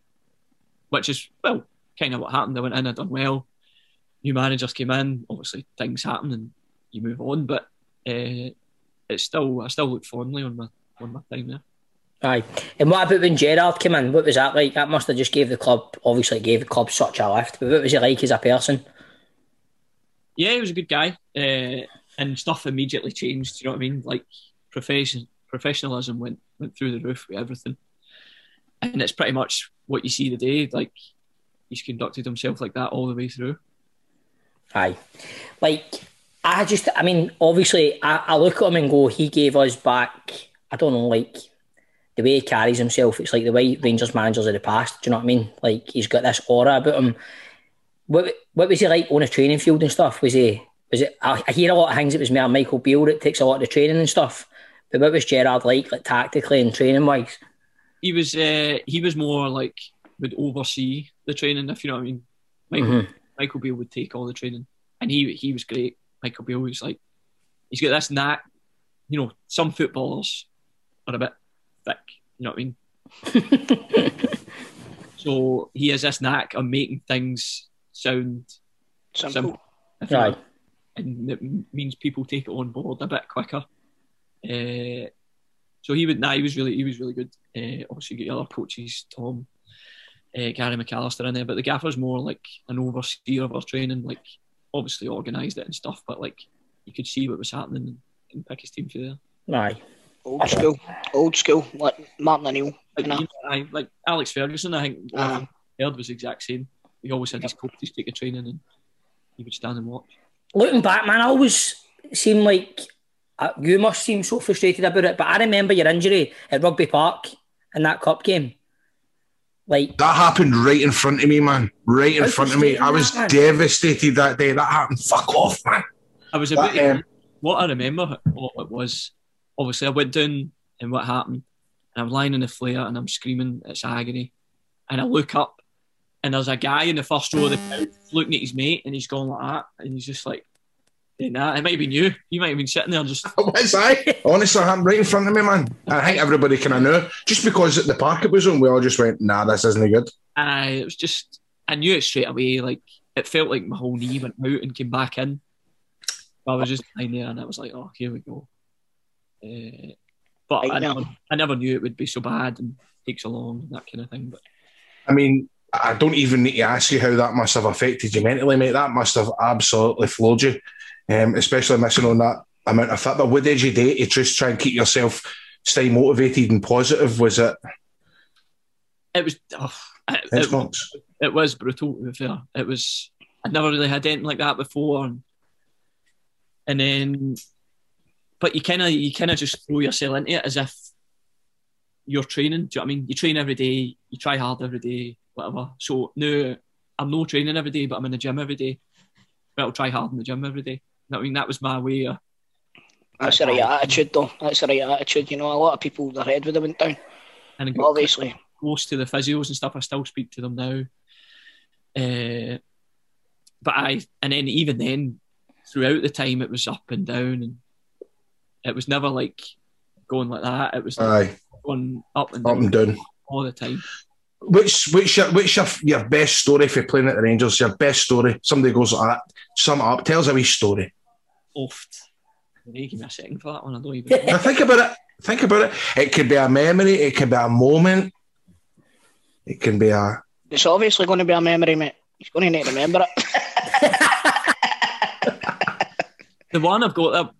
which is well, kind of what happened. I went in, I done well. New managers came in. Obviously, things happen and you move on, but uh, it's still I still look fondly on my on my time there. Aye. And what about when Gerrard came in? What was that like? That must have just gave the club, obviously, gave the club such a lift. But what was he like as a person? yeah, he was a good guy, uh, and stuff immediately changed. You know what I mean? Like profession, professionalism went went through the roof with everything, and it's pretty much what you see today. Like he's conducted himself like that all the way through. Aye. Like, I just, I mean, obviously, I, I look at him and go, he gave us back, I don't know, like, the way he carries himself, it's like the way Rangers managers of the past. Do you know what I mean? Like, he's got this aura about him. What, what was he like on a training field and stuff? Was he, was it, I, I hear a lot of things, it was more Michael Beale that takes a lot of the training and stuff. But what was Gerrard like, like, tactically and training wise? He was uh, he was more like would oversee the training, if you know what I mean. Michael Mhm. Michael Beale would take all the training, and he he was great. Michael Beale was like he's got this knack. You know, some footballers are a bit thick. You know what I mean? so he has this knack of making things sound Simple. if you know, Right. and it means people take it on board a bit quicker. Uh, so he would, nah, he was really, he was really good. Uh, obviously, you get other coaches, Tom, uh, Gary McAllister in there, but the gaffer's more like an overseer of our training, like obviously organised it and stuff, but like you could see what was happening and, and pick his team through there. Aye. Old school. Old school. Like Martin O'Neill. Like, you know. you I, like Alex Ferguson, I think what Uh-huh. I heard was the exact same. He always had his coaches take a training and he would stand and watch. looking back, man, I always seem like uh, you must seem so frustrated about it. But I remember your injury at Rugby Park in that cup game. Like That happened right in front of me, man. Right in front of me. I was that, man. devastated that day. That happened. Fuck off, man. I was about But, to- um, what I remember what it was. Obviously, I went down and what happened, and I'm lying in the flare and I'm screaming, it's agony, and I look up, and there's a guy in the first row of the crowd looking at his mate, and he's going like that, and he's just like, doing that. It might have been you. You might have been sitting there just. I was I? Honestly, I'm right in front of me, man. I think everybody kind of knew. Just because at the park it was on, we all just went, nah, this isn't good. I it was just I knew it straight away. Like it felt like my whole knee went out and came back in. I was just lying there, and I was like, "Oh, here we go." Uh, but I Right now. never, I never knew it would be so bad and take so long and that kind of thing. But I mean, I don't even need to ask you how that must have affected you mentally, mate. That must have absolutely floored you, um, especially missing on that amount of football. What did you do to just try and keep yourself stay motivated and positive? Was it? it was oh, It, Xbox. it, it was brutal. To be fair, it was. I'd never really had anything like that before, and, and then, but you kind of you kind of just throw yourself into it as if you're training. Do you know what I mean? You train every day, you try hard every day, whatever. So no, I'm no training every day, but I'm in the gym every day. But I'll try hard in the gym every day. You know what I mean? That was my way. Of, That's the right attitude, though. That's the right attitude. You know, a lot of people, their head would have went down. and got Obviously. close to the physios and stuff. I still speak to them now. Uh, but I, and then even then, throughout the time, it was up and down, and it was never like going like that. It was like Aye. going up and Up down, and down. all the time. Which which your which your, your best story for playing at the Rangers? Your best story. Somebody goes like that. Sum it up. Tell us a wee story. Oft. They give me a second for that one. I don't even. Now think about it. Think about it. It could be a memory. It could be a moment. It can be a. It's obviously going to be a memory, mate. He's going to need to remember it. the one I've got that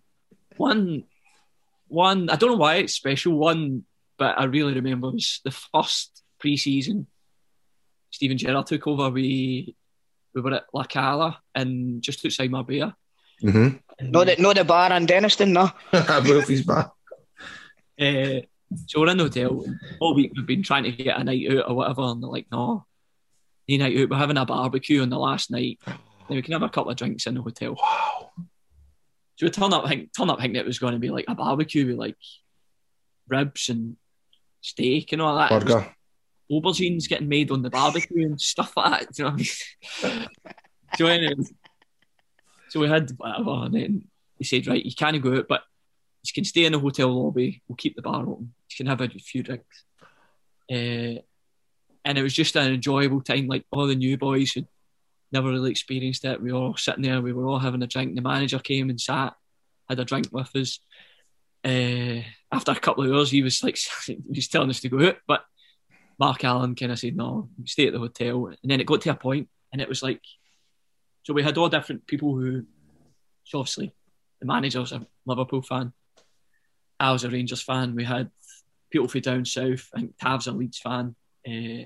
one one I don't know why it's special one, but I really remember was the first pre-season. Steven Gerrard took over. We we were at La Cala and just outside Marbella. Mm-hmm. no, the, no, the bar in Dennistoun, no. Wolfie's back. Uh, so we're in the hotel. All week we've been trying to get a night out or whatever, and they're like, "No, the night out. We're having a barbecue on the last night. Then we can have a couple of drinks in the hotel." Wow. So we turn up, think, turn up thinking it was going to be like a barbecue with like ribs and steak and all that. Burger. Aubergines getting made on the barbecue and stuff like that. You know what I mean? so, anyway, so we had whatever, and then he said, right, you can't go out, but you can stay in the hotel lobby. We'll keep the bar open. You can have a few drinks. Uh, and it was just an enjoyable time. Like all the new boys who never really experienced it. We were all sitting there. We were all having a drink. The manager came and sat, had a drink with us. Uh, after a couple of hours, he was like, he was telling us to go out, but Mark Allen kind of said, no, stay at the hotel. And then it got to a point, and it was like, so we had all different people who, so obviously, the manager's a Liverpool fan. I was a Rangers fan. We had people from down south. I think Tav's a Leeds fan. Uh,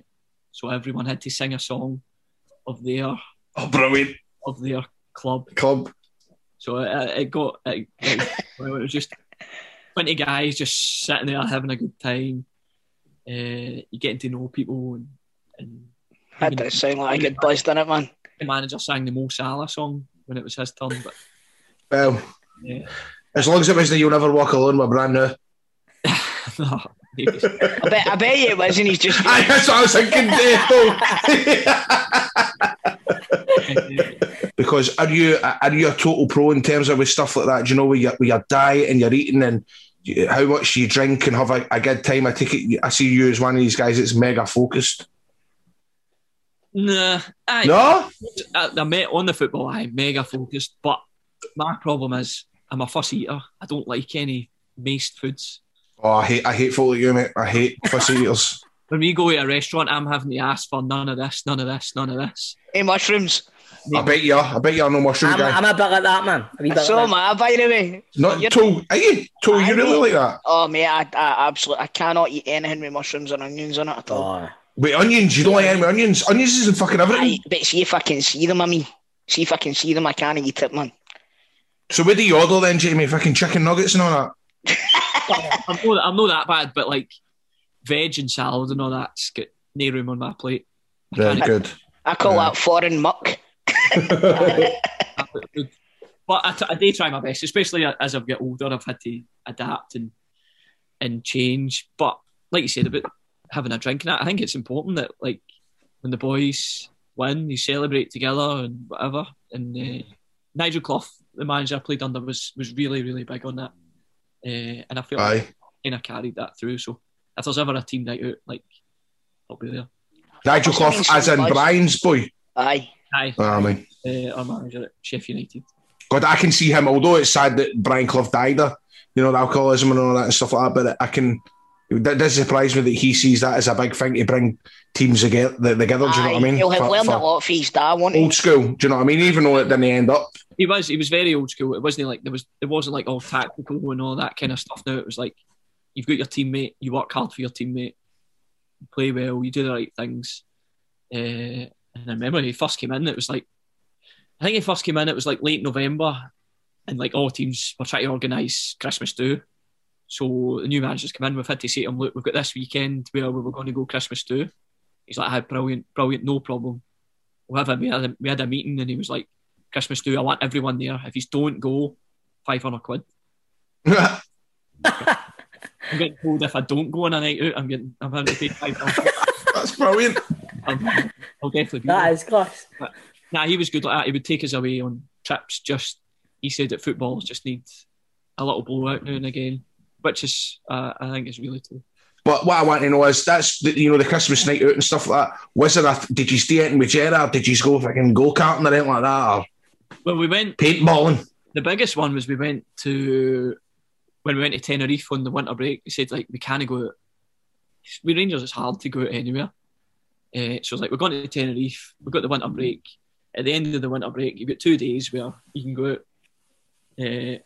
so everyone had to sing a song of their Oh, brilliant. of their club. Club. So it, it got it, it, well, it was just twenty guys just sitting there having a good time. Uh, you're getting to know people and, and That does sound like a good buzz, doesn't it, man? the manager sang the Mo Salah song when it was his turn. But Well, yeah, as long as it was the You'll Never Walk Alone, we're brand new. no. I bet, I bet you it was, and he's just. Aye, that's what I was thinking, Dave. because are you are you a total pro in terms of with stuff like that? Do you know with your, with your diet and your eating and you- how much you drink and have a, a good time? I take it. I see you as one of these guys that's mega focused. Nah, aye. No? I, I met on the football. I'm mega focused, but my problem is I'm a fuss eater. I don't like any maced foods. Oh, I hate I hate folk like you, mate. I hate fussy eaters. When we go to a restaurant, I'm having to ask for none of this, none of this, none of this. Hey, mushrooms. I bet you are. I bet you're no mushroom I'm, guy. I'm a bit like that, man. A bit So like am. I, by the way. Not You're- Tool. Are you? Tool, you really mate. like that? Oh, mate, I, I absolutely I cannot eat anything with mushrooms and onions in it at all. Oh. Wait, onions. You don't like any onions? Onions isn't fucking everything. Aye, but see if I can see them, I mean. See if I can see them, I can't eat it, man. So what do you order then, Jamie? Fucking chicken nuggets and all that? I'm not, I'm not that bad, but like veg and salad and all that's got no room on my plate. Very good. I call Yeah. that foreign muck. But I, t- I do try my best, especially as I've got older. I've had to adapt and and change. But like you said about having a drink and that, I think it's important that like when the boys win, you celebrate together and whatever. And uh, Nigel Clough, the manager I played under, was was really really big on that. Uh, and I feel Aye. like kind of carried that through. So if there's ever a team night out, like I'll be there. Nigel Clough, as in Brian's boy. Aye. Aye. Ah, I mean, Uh, our manager at Sheffield United. God, I can see him. Although it's sad that Brian Clough died, of, you know, the alcoholism and all that and stuff like that. But I can. That does surprise me that he sees that as a big thing to bring teams together. Together, do you know what I mean? He'll have For- learned for a lot for his dad, won't he? Old school. Do you know what I mean? Even though it didn't end up. He was he was very old school. It wasn't like there was it wasn't like all tactical and all that kind of stuff. Now it was like you've got your teammate, you work hard for your teammate, you play well, you do the right things, Uh, and I remember when he first came in, it was like, I think he first came in, it was like late November, and like all teams were trying to organise Christmas do. So the new managers come in, we've had to say to him, look, we've got this weekend where we were going to go Christmas do. He's like, ah, brilliant, brilliant, no problem. We'll have a, we, had a, we had a meeting and he was like, Christmas do, I want everyone there. If you don't go, 500 quid. I'm getting told if I don't go on a night out, I'm getting I'm having to pay five pounds. That's brilliant. I'll, I'll definitely be That there. is class. But, nah, he was good like that. He would take us away on trips. Just he said that football just needs a little blowout now and again, which is uh, I think is really true. But what I want to know is that's the, you know the Christmas night out and stuff like that. Was there a did you stay anything with Gerrard? Did you go fucking go karting or anything like that or Well, we went paintballing? the biggest one was we went to when we went to Tenerife on the winter break. He said like we can't go out. We Rangers, it's hard to go out anywhere. Uh, so it's like we're going to Tenerife. We've got the winter break. At the end of the winter break, you've got two days where you can go out. Uh,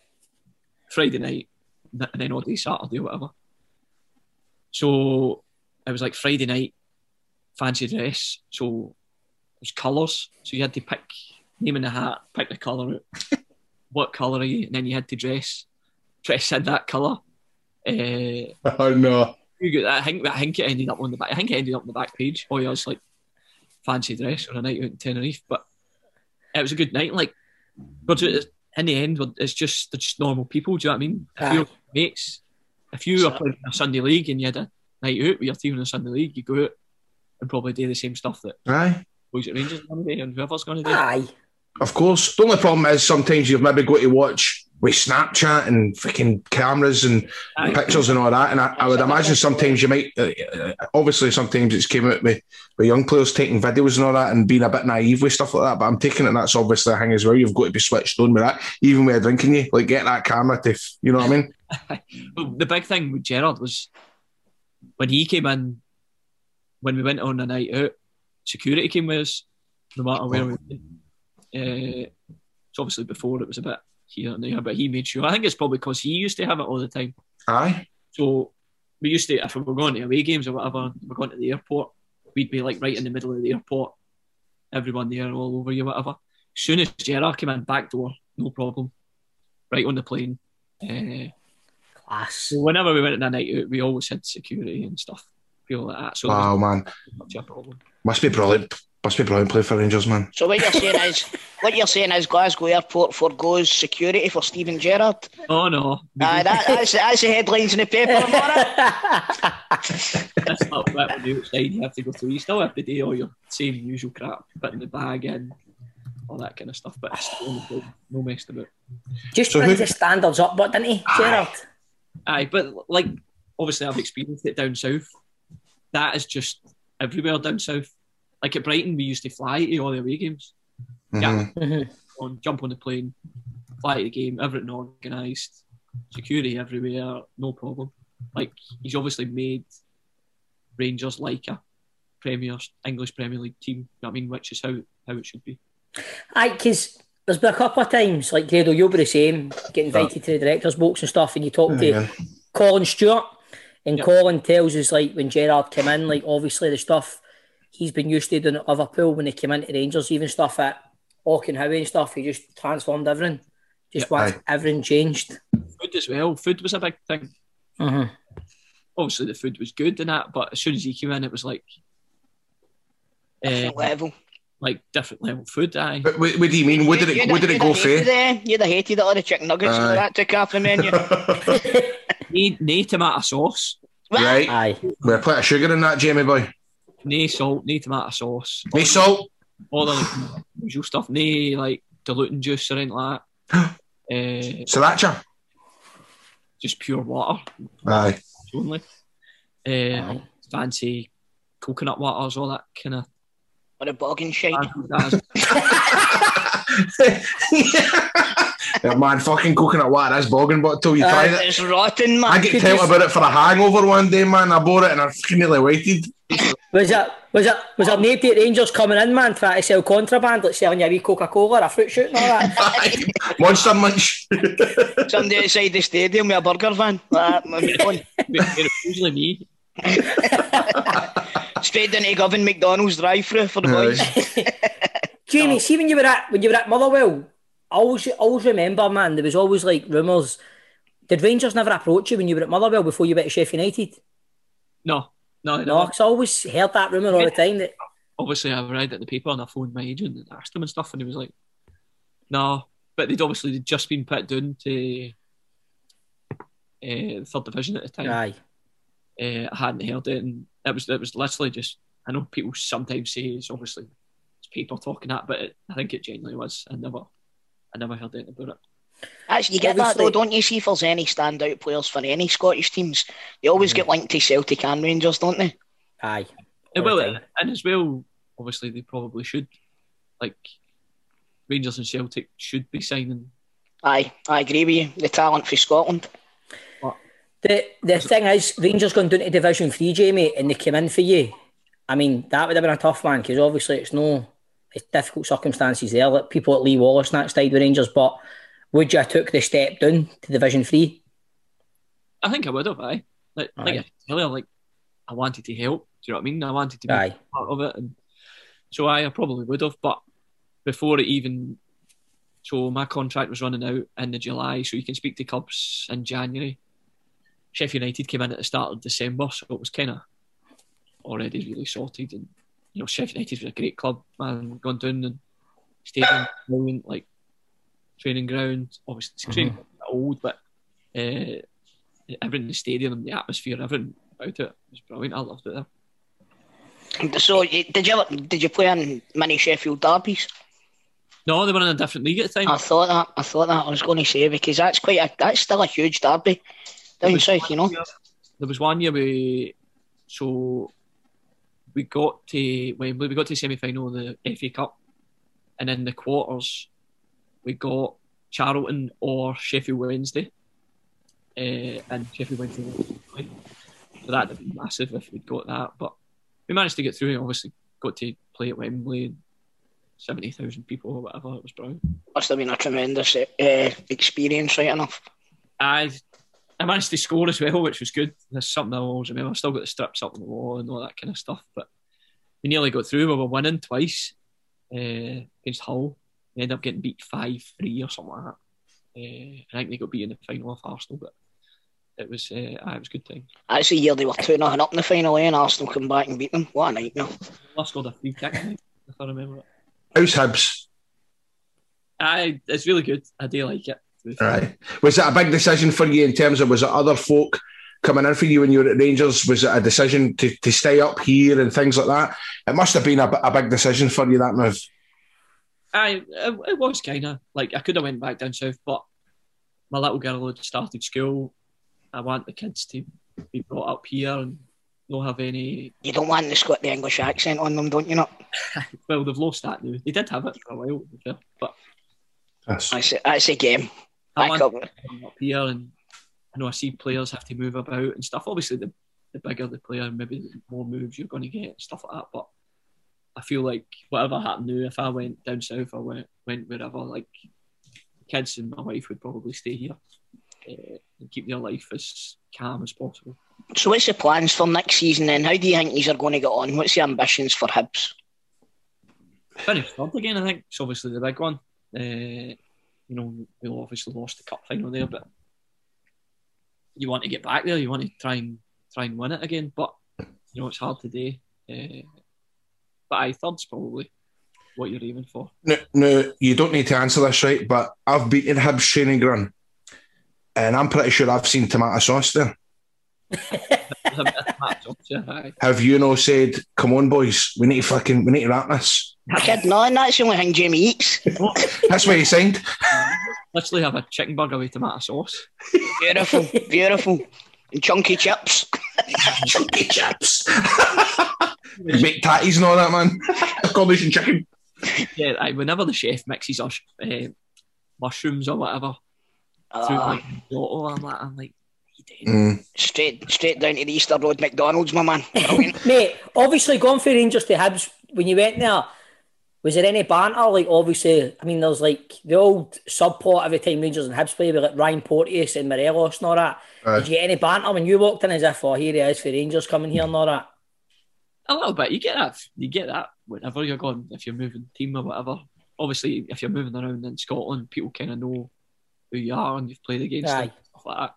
Friday night, and then all day Saturday or whatever. So it was like Friday night, fancy dress. So it was colours. So you had to pick name in the hat, pick the colour out what colour are you, and then you had to dress dress in that colour. Uh, Oh no. You got, I think I think it ended up on the back. I think it ended up on the back page. Oh, yeah, it's like fancy dress on a night out in Tenerife, but it was a good night. Like, but in the end, it's just they're just normal people. Do you know what I mean? If you're mates, if you are playing in a Sunday league and you had a night out with your team in a Sunday league, you go out and probably do the same stuff that Aye. boys at Rangers are going to do and whoever's going to do. Aye. Of course. The only problem is sometimes you've maybe got to watch with Snapchat and freaking cameras and pictures and all that. And I, I would imagine sometimes you might, uh, uh, obviously, sometimes it's came out with, with young players taking videos and all that and being a bit naive with stuff like that. But I'm taking it that's obviously a thing as well. You've got to be switched on with that, even with a drinking you. Like, get that camera to, you know what I mean? Well, the big thing with Gerrard was when he came in, when we went on a night out, security came with us, no matter where we went. Uh, so obviously before it was a bit here and there, but he made sure. I think it's probably because he used to have it all the time. Aye. So we used to, if we were going to away games or whatever, we're going to the airport, we'd be like right in the middle of the airport, everyone there all over you, whatever. As soon as Gerrard came in, back door, no problem, right on the plane. Uh, Class. so whenever we went on a night out, we always had security and stuff, people like that. So Wow, man. not much a problem. Must be brilliant. Must be brilliant play for Rangers, man. So what you're saying is, what you're saying is Glasgow Airport forgoes security for Steven Gerrard. Oh no, Aye, that, that's, that's the headlines in the paper. Laura. that's not what when you're outside. You have to go through. You still have to do all your same usual crap, putting the bag in, all that kind of stuff. But it's still no- no messed about. Just So brings who- the standards up, but didn't he, Gerrard? Aye, but like obviously I've experienced it down south. That is just everywhere down south. Like at Brighton, we used to fly to all the away games. Yeah, mm-hmm. on jump on the plane, fly to the game, everything organised, security everywhere, no problem. Like he's obviously made Rangers like a Premier English Premier League team. You know what I mean, which is how how it should be. Aye, because there's been a couple of times, like Grado, you'll be the same, get invited to the director's box and stuff, and you talk to Yeah. Colin Stewart, and Colin tells us, like, when Gerrard came in, like, obviously the stuff he's been used to doing at Liverpool when he came into Rangers, even stuff at Auchenhowie and stuff, he just transformed everything. Just Yeah. wants everything changed. Food as well. Food was a big thing. Mhm. Obviously, the food was good and that, but as soon as he came in, it was like Different level. like different level food. Aye. But what, what do you mean? What did it, You'd what did it go you'd have hated for? it. You'd have hated all the chicken nuggets and all Aye. that took off the menu. Need no tomato sauce, Right. Aye. With a plate of sugar in that, Jamie boy. No salt, no tomato sauce, No salt. all the like, usual stuff. No like diluting juice or anything like that. uh, Sriracha. just pure water Aye. only. Uh, fancy coconut waters, all that kind of. Or a bogging shite. Yeah, man, fucking coconut water, that's bogging bottle. You uh, tried it. It's rotten, man. I get told about it for a hangover one day, man. I bought it and I fucking nearly waited. Was it was it was there nobody at Rangers coming in, man, trying to sell contraband, like selling you a wee Coca Cola or a fruit shoot and all that? Monster Munch. Somebody outside the stadium with a burger van. Like that, my mate on. It's usually me. Straight down to Govan McDonald's drive-through for the boys. Jamie, see when you were at when you were at Motherwell, I always always remember, man. There was always like rumours. Did Rangers never approach you when you were at Motherwell before you went to Sheffield United? No, no, No, no. because I always heard that rumour all the time. That Obviously, I read it in the paper and I phoned my agent and asked him and stuff, and he was like, "No," but they'd obviously just been put down to uh, the third division at the time. aye, uh, I hadn't heard it, and it was it was literally just. I know people sometimes say it's obviously people talking that, but it, I think it genuinely was. I never, I never heard anything about it. Actually, you get that though, don't you? See if there's any standout players for any Scottish teams, they always mm-hmm. get linked to Celtic and Rangers, don't they? aye. All well, time. and as well, obviously they probably should, like Rangers and Celtic should be signing. Aye, I agree with you. The talent for Scotland. The the thing is, Rangers going down to Division Three, Jamie, and they came in for you. I mean, that would have been a tough one because obviously it's no, it's difficult circumstances there. Like people at Lee Wallace and that stayed with Rangers, but would you have took the step down to Division Three? I think I would have. I like, like Aye. Tell like I wanted to help. Do you know what I mean? I wanted to be Aye. part of it, and so I, I probably would have. But before it even, so my contract was running out in the July, so you can speak to clubs in January. Sheffield United came in at the start of December, so it was kind of already really sorted. And you know, Sheffield United was a great club, man. Gone down and stadium, brilliant, like training ground. Obviously, it's training ground, a old, but uh, everything in the stadium, and the atmosphere, everything about it was brilliant. I loved it there. So, did you ever, did you play in many Sheffield derbies? No, they were in a different league at the time. I thought that. I thought that. I was going to say because that's quite a, that's still a huge derby down south, you know. There was one year we, so we got to Wembley, we got to the semi final of the FA Cup, and in the quarters, we got Charlton or Sheffield Wednesday, uh, and Sheffield Wednesday. So that'd have been massive if we'd got that, but we managed to get through and obviously got to play at Wembley and 70,000 people or whatever. It was brilliant. Must have been a tremendous uh, experience, right enough. I I managed to score as well, which was good. That's something I always remember. I still got the strips up on the wall and all that kind of stuff. But we nearly got through. We were winning twice uh, against Hull. We ended up getting beat five three or something like that. Uh, I think they got beat in the final of Arsenal, but it was uh, it was a good time. That's the year they were 2 nothing up in the final, eh, and Arsenal come back and beat them. What a nightmare. Last scored a free kick, I think, if I remember it. How's Hibs? Aye, it's really good. I do like it. To be fair. Right. Was it a big decision for you in terms of was it other folk coming in for you when you were at Rangers? Was it a decision to, to stay up here and things like that? It must have been a, a big decision for you that move. I it, it was kind of like I could have went back down south, but my little girl had started school. I want the kids to be brought up here and not have any. You don't want to got the English accent on them, don't you? Not. Well, they've lost that now. They did have it for a while, to be fair, but That's, That's a, that's a game. I want up. here, and I know I see players have to move about and stuff. Obviously, the the bigger the player, maybe the more moves you're going to get and stuff like that. But I feel like whatever happened now, if I went down south I went went wherever, like kids and my wife would probably stay here uh, and keep their life as calm as possible. So, what's the plans for next season then? How do you think these are going to get on? What's the ambitions for Hibs? Finish third again, I think. It's obviously the big one. Uh, you know, we obviously lost the cup final there, but you want to get back there. You want to try and try and win it again, but you know it's hard today. Uh, but I third's probably what you're aiming for. no, no, you don't need to answer this right, but I've beaten Hibs training ground, and I'm pretty sure I've seen tomato sauce there. It's a bit of match up, yeah, aye. Have you no said, "Come on, boys, we need to fucking, we need to wrap this"? Kid, no, and that's the only thing Jamie eats. That's why he signed. Literally have a chicken burger with tomato sauce. Beautiful, beautiful. And chunky chips. Chunky chips. Make tatties and all that, man. Combination chicken. Yeah, aye, whenever the chef mixes our uh, mushrooms or whatever through Ah, like Lotto, I'm like, I'm like, Mm. straight, straight down to the Easter Road McDonald's, my man. Mate, obviously going for Rangers to Hibs when you went there, Was there any banter? Like, obviously, I mean, there's like the old subplot every time Rangers and Hibs play with like Ryan Porteous and Morelos and all that. Aye. Did you get any banter when you walked in as if, oh, here he is for Rangers coming here and all that? A little bit. You get that. You get that whenever you're going. If you're moving team or whatever. Obviously, if you're moving around in Scotland, people kind of know who you are and you've played against Aye. them, like that.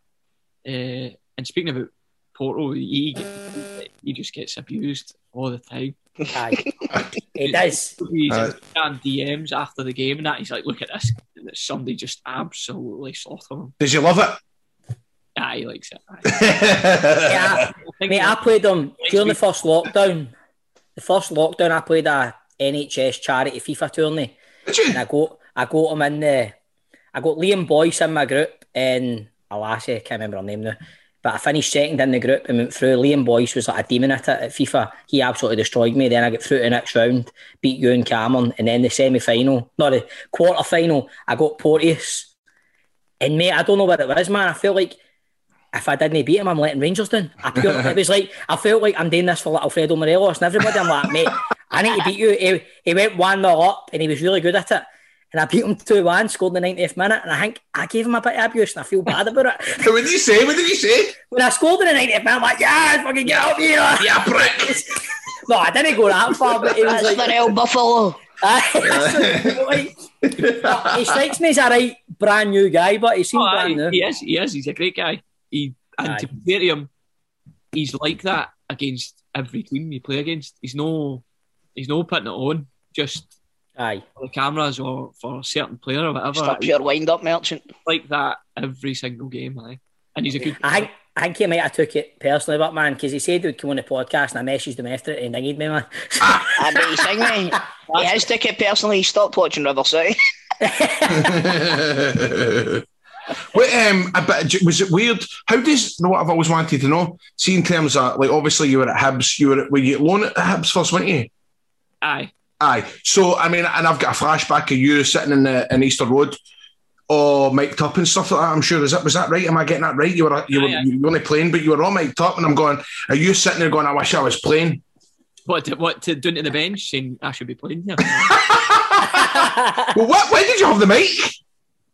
Uh, and speaking about Porto, he he just gets abused all the time. Aye. he does. He's Aye. on DMs after the game and that. He's like, "Look at this! Somebody just absolutely slaughtered him." Did you love it? Aye, he likes it. Aye. Yeah, think mate, I played them Next during the first lockdown. The first lockdown, I played a NHS charity FIFA tourney. Did you? And I got I got him in the I got Liam Boyce in my group and a I can't remember her name now. But I finished second in the group and went through. Liam Boyce was like a demon at it at FIFA. He absolutely destroyed me. Then I got through to the next round, beat you and Cameron, and then the semi final, not the quarter final, I got Porteous. And mate, I don't know what it was, man. I feel like if I didn't beat him, I'm letting Rangers down. I pure, it was like I felt like I'm doing this for like Alfredo Morelos and everybody. I'm like, mate, I need to beat you. He, he went one 0 up and he was really good at it. And I beat him two one, scored in the 90th minute, and I think I gave him a bit of abuse and I feel bad about it. so What did you say? What did you say? When I scored in the 90th minute, I'm like, yeah, fucking get up here. Yeah, prick. no, I didn't go that far, but it was That's like, the real Buffalo. Aye. But he strikes me as a right brand new guy, but he seems Oh, brand new. he is. He is. He's a great guy. He and Aye. to be fair to him, he's like that against every team you play against. He's no, he's no putting it on just Aye. for the cameras or for a certain player or whatever. Just a pure wind up merchant. like that every single game, aye. And he's a good. I think I think he might have took it personally, but man, because he said he would come on the podcast and I messaged him after it and he dinged me, man. I bet he's singing. He has took it personally. He stopped watching River City. What, um, a bit, was it weird? How does know what I've always wanted to know? See, in terms of like, obviously you were at Hibs, you were at, were you at loan at Hibs first, weren't you? Aye. Aye. So I mean, and I've got a flashback of you sitting in the in Easter Road, or mic'd up and stuff like that. I'm sure is that was that right? Am I getting that right? You were you were, you were only playing, but you were all mic'd up, and I'm going. Are you sitting there going? I wish I was playing. What to, what to doing to the bench saying I should be playing here Well, what? When did you have the mic?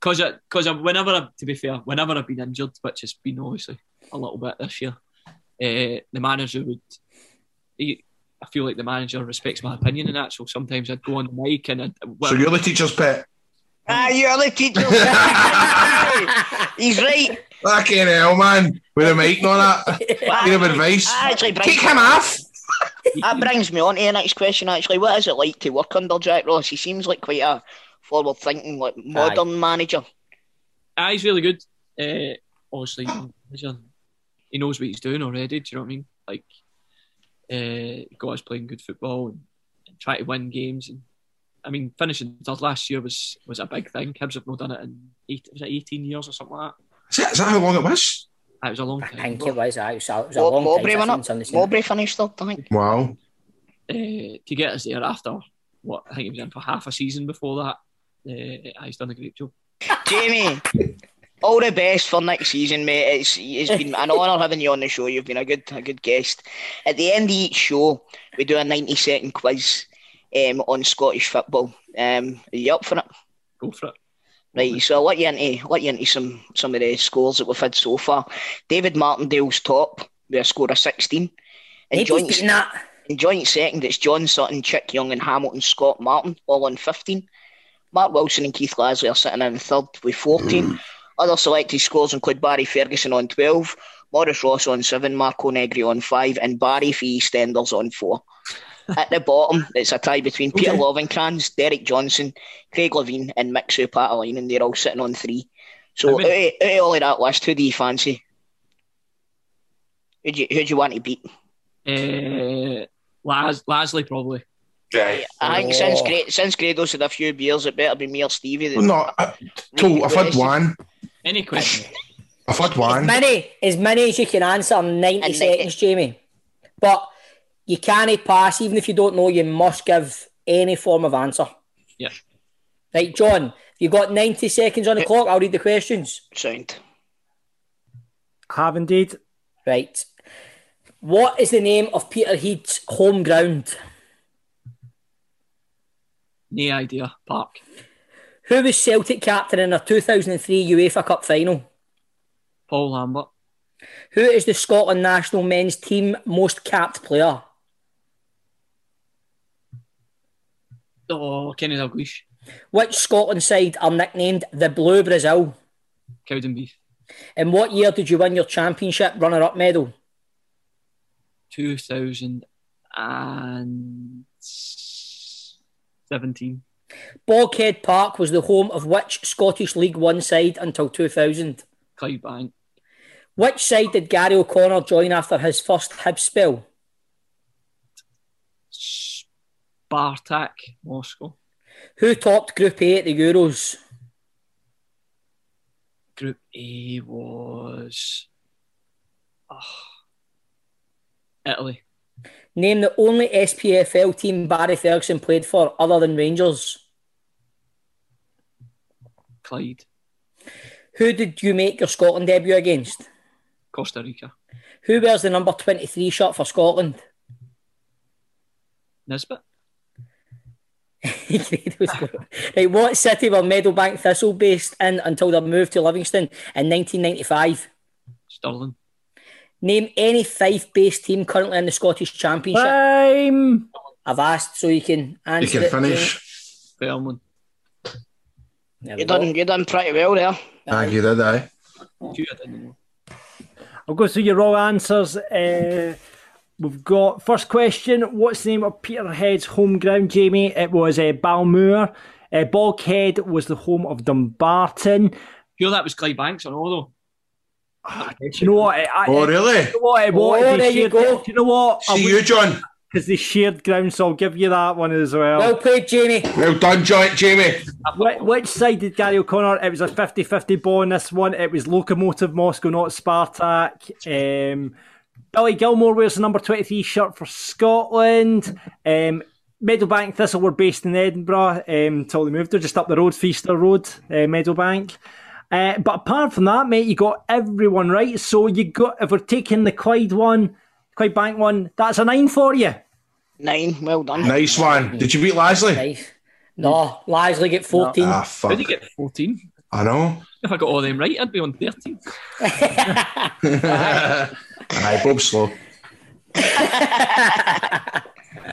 because because whenever I, to be fair whenever I've been injured which has been obviously a little bit this year uh, the manager would he, I feel like the manager respects my opinion in that so sometimes I'd go on the mic and I'd, So you're the teacher's pet. Ah, you're the teacher. He's right. Fucking hell, man. With a mic and all that. Bit of advice. Actually Take him off. that brings me on to the next question. Actually, what is it like to work under Jack Ross? He seems like quite a forward-thinking, like modern manager. Ah, he's really good. Uh, obviously, he knows what he's doing already. Do you know what I mean? Like, uh, he got us playing good football and, and try to win games. And I mean, finishing third last year was was a big thing. Hibs have not done it in eight, was it eighteen years or something like Is that, is that how long it was? that. It was a long time. I time. think ago. it was, aye, it was a, it was a Mob- long Mowbray time won since it. I've seen Mowbray finished third, I think. Wow. uh, to get us there after what I think he was in for half a season before that. Uh, he's done a great job. Jamie, all the best for next season, mate. It's it's been an honour having you on the show. You've been a good a good guest. At the end of each show, we do a ninety second quiz um, on Scottish football. Um, are you up for it? Go for it. Right, so I'll let you into let you into some some of the scores that we've had so far. David Martindale's top with a score of sixteen. In joint, he's beating that. in joint second, it's John Sutton, Chick Young, and Hamilton Scott Martin, all on fifteen. Mark Wilson and Keith Lasley are sitting in third with fourteen. Other selected scores include Barry Ferguson on twelve, Maurice Ross on seven, Marco Negri on five, and Barry for EastEnders on four. At the bottom, it's a tie between Peter Lovenkrands, Derek Johnstone, Craig Levein, and Mixu Paatelainen, and they're all sitting on three. So, I out of, out of all of that list, who do you fancy? Who do you, who do you want to beat? Uh, Las, Lasley probably. Right. I think since Gra- since Grado's had a few beers, it better be me or Stevie. Well, no, I, cool. I've had one. Any question? I've had As one. many, as many as you can answer in 90 And seconds, Jamie. But you can't pass, even if you don't know, you must give any form of answer. Yeah. Right, John, you've got 90 seconds on the clock. I'll read the questions. Sound. Have indeed. Right. What is the name of Peterhead's home ground? No idea. Park. Who was Celtic captain in their 2003 UEFA Cup final? Paul Lambert. Who is the Scotland national men's team most capped player? Oh, Kenny Dalglish. Which Scotland side are nicknamed the Blue Brazil? Cowdenbeath. In what year did you win your championship runner-up medal? 2017. Boghead Park was the home of which Scottish League One side until 2000? Clydebank. Which side did Gary O'Connor join after his first Hibs spell? Spartak Moscow. Who topped Group A at the Euros? Group A was oh, Italy. Name the only SPFL team Barry Ferguson played for other than Rangers. Clyde. Who did you make your Scotland debut against? Costa Rica. Who wears the number 23 shirt for Scotland? Nisbet. right, what city were Meadowbank Thistle based in until their move to Livingston in 1995? Stirling. Name any Fife based team currently in the Scottish Championship. Time. I've asked so you can answer. can it, finish. Fairmont. There we You go. done, you done pretty well there. Ah, you did, I? I'll go through your raw answers. Uh, we've got first question. What's the name of Peterhead's home ground, Jamie? It was uh, Balmoor. Uh, Boghead was the home of Dumbarton. Sure, that was Clydebanks or no, though. Do you know what? I, I- Oh, really? Do you know what? it was? Oh, there you shared- go. Do you know what? See you, John. Because they shared ground, so I'll give you that one as well. Well played, Jamie. Well done, joint Jamie. Which, which side did Gary O'Connor? It was a 50 50 ball in this one. It was Lokomotiv Moscow, not Spartak. Um, Billy Gilmour wears the number 23 shirt for Scotland. Um, Meadowbank Thistle were based in Edinburgh um, until they moved. They're just up the road, Feaster Road, uh, Meadowbank. Uh, but apart from that, mate, you got everyone right. So you got, if we're taking the Clyde one, Clyde Bank one, that's a nine for you. Nine, well done. Nice one. Did you beat Lasley? Nice. No, Lasley get 14. Ah, How fuck. did you get 14? I know. If I got all them right, I'd be on 13. Aye, Bob Slow.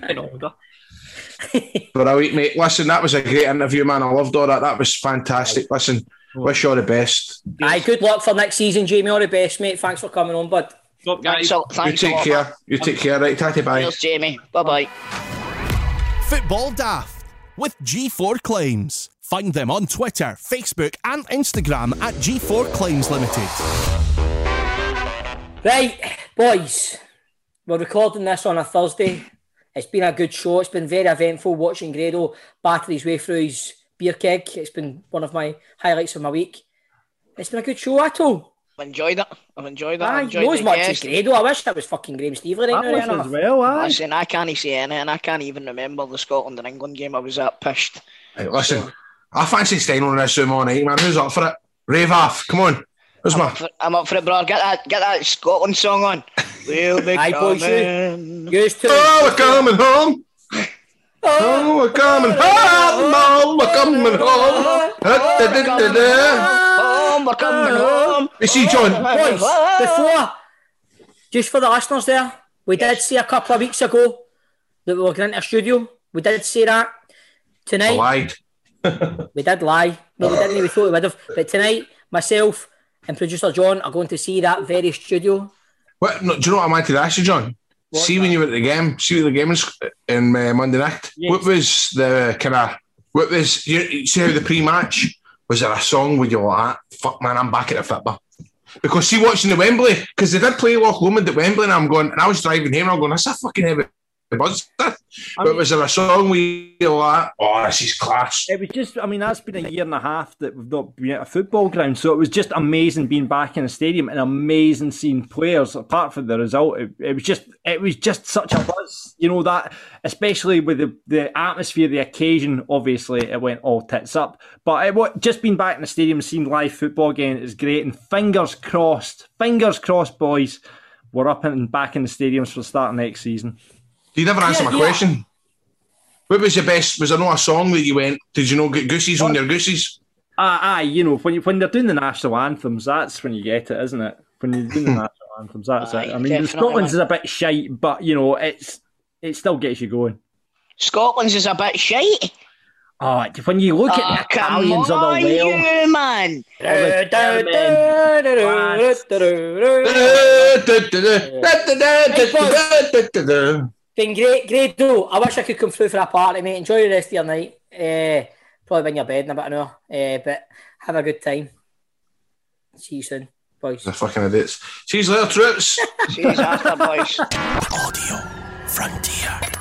In order. But I wait, mate. Listen, that was a great interview, man. I loved all that. That was fantastic. Listen, wish you all the best. Aye, good luck for next season, Jamie. All the best, mate. Thanks for coming on, bud. Stop, guys. Thanks, a, You thanks a take care. man. You take care. Right, tatty bye. Cheers, Jamie. Bye bye. Football Daft with G4 Claims. Find them on Twitter, Facebook, and Instagram at G4 Claims Limited. Right, boys, we're recording this on a Thursday. It's been a good show. It's been very eventful watching Grado batter his way through his beer keg. It's been one of my highlights of my week. It's been a good show, Atto. I've enjoyed it. I've enjoyed it. Aye, I've enjoyed no as the much as guest. Grado. I wish that was fucking Graham Stevely right That now. was as enough. well, aye. Listen, I can't say anything. I can't even remember the Scotland and England game. I was that pissed. Right, listen, I fancy staying on this Zoom all night, man. Who's up for it? Rave off. Come on. Who's I'm my. up, for, I'm up for it, bro. Get that, get that Scotland song on. We'll be Aye, boys, coming. Used to. Oh, we're coming home. Oh, we're coming home. Oh, we're coming home. Da-da-da-da-da. Home, we're coming home. You see, John, Boys, before, just for the listeners there, we did say a couple of weeks ago that we were going into a studio. We did say that. I Tonight, lied. we did lie. No, we didn't. We thought we would have. But tonight, myself and producer John are going to see that very studio. What, no, do you know what I wanted to ask you, John? see when you were at the game, see what the game was in uh, Monday night. Yes. What was the kind of what was you, you see how the pre-match was there a song where you like, "Fuck man, I'm back at the Fitba." Because see, watching the Wembley, because they did play Loch Lomond at Wembley, and I'm going, and I was driving here, and I'm going, "That's a fucking heavy buzz." But was there a song we like, "Oh, this is class"? It was just, I mean, that's been a year and a half that we've not been at a football ground. So it was just amazing being back in a stadium and amazing seeing players. Apart from the result, it, it was just, it was just such a buzz. You know that, especially with the, the atmosphere, the occasion. Obviously, it went all tits up. But it, wa- just being back in the stadium, seeing live football again is great. And fingers crossed, fingers crossed, boys. We're up and back in the stadiums for the start of next season. You never answer Yeah, my yeah. question. What was the best? Was there not a song that you went? Did you know get goosies on your goosies? Ah, aye, you know, when you, when they're doing the national anthems, that's when you get it, isn't it? When you're doing the national anthems, that's Aye, it. I mean, the Scotland's is a bit shite, but you know, it's it still gets you going. Scotland's is a bit shite. Oh, when you look Oh, at the come Italians or on, the Wales, you, man. Been great, great though. I wish I could come through for a party, mate. Enjoy the rest of your night. Uh, probably be in your bed in about an hour. Uh, but have a good time. See you soon, boys. The fucking idiots. See you later, troops. See you after, boys. Audio Frontier.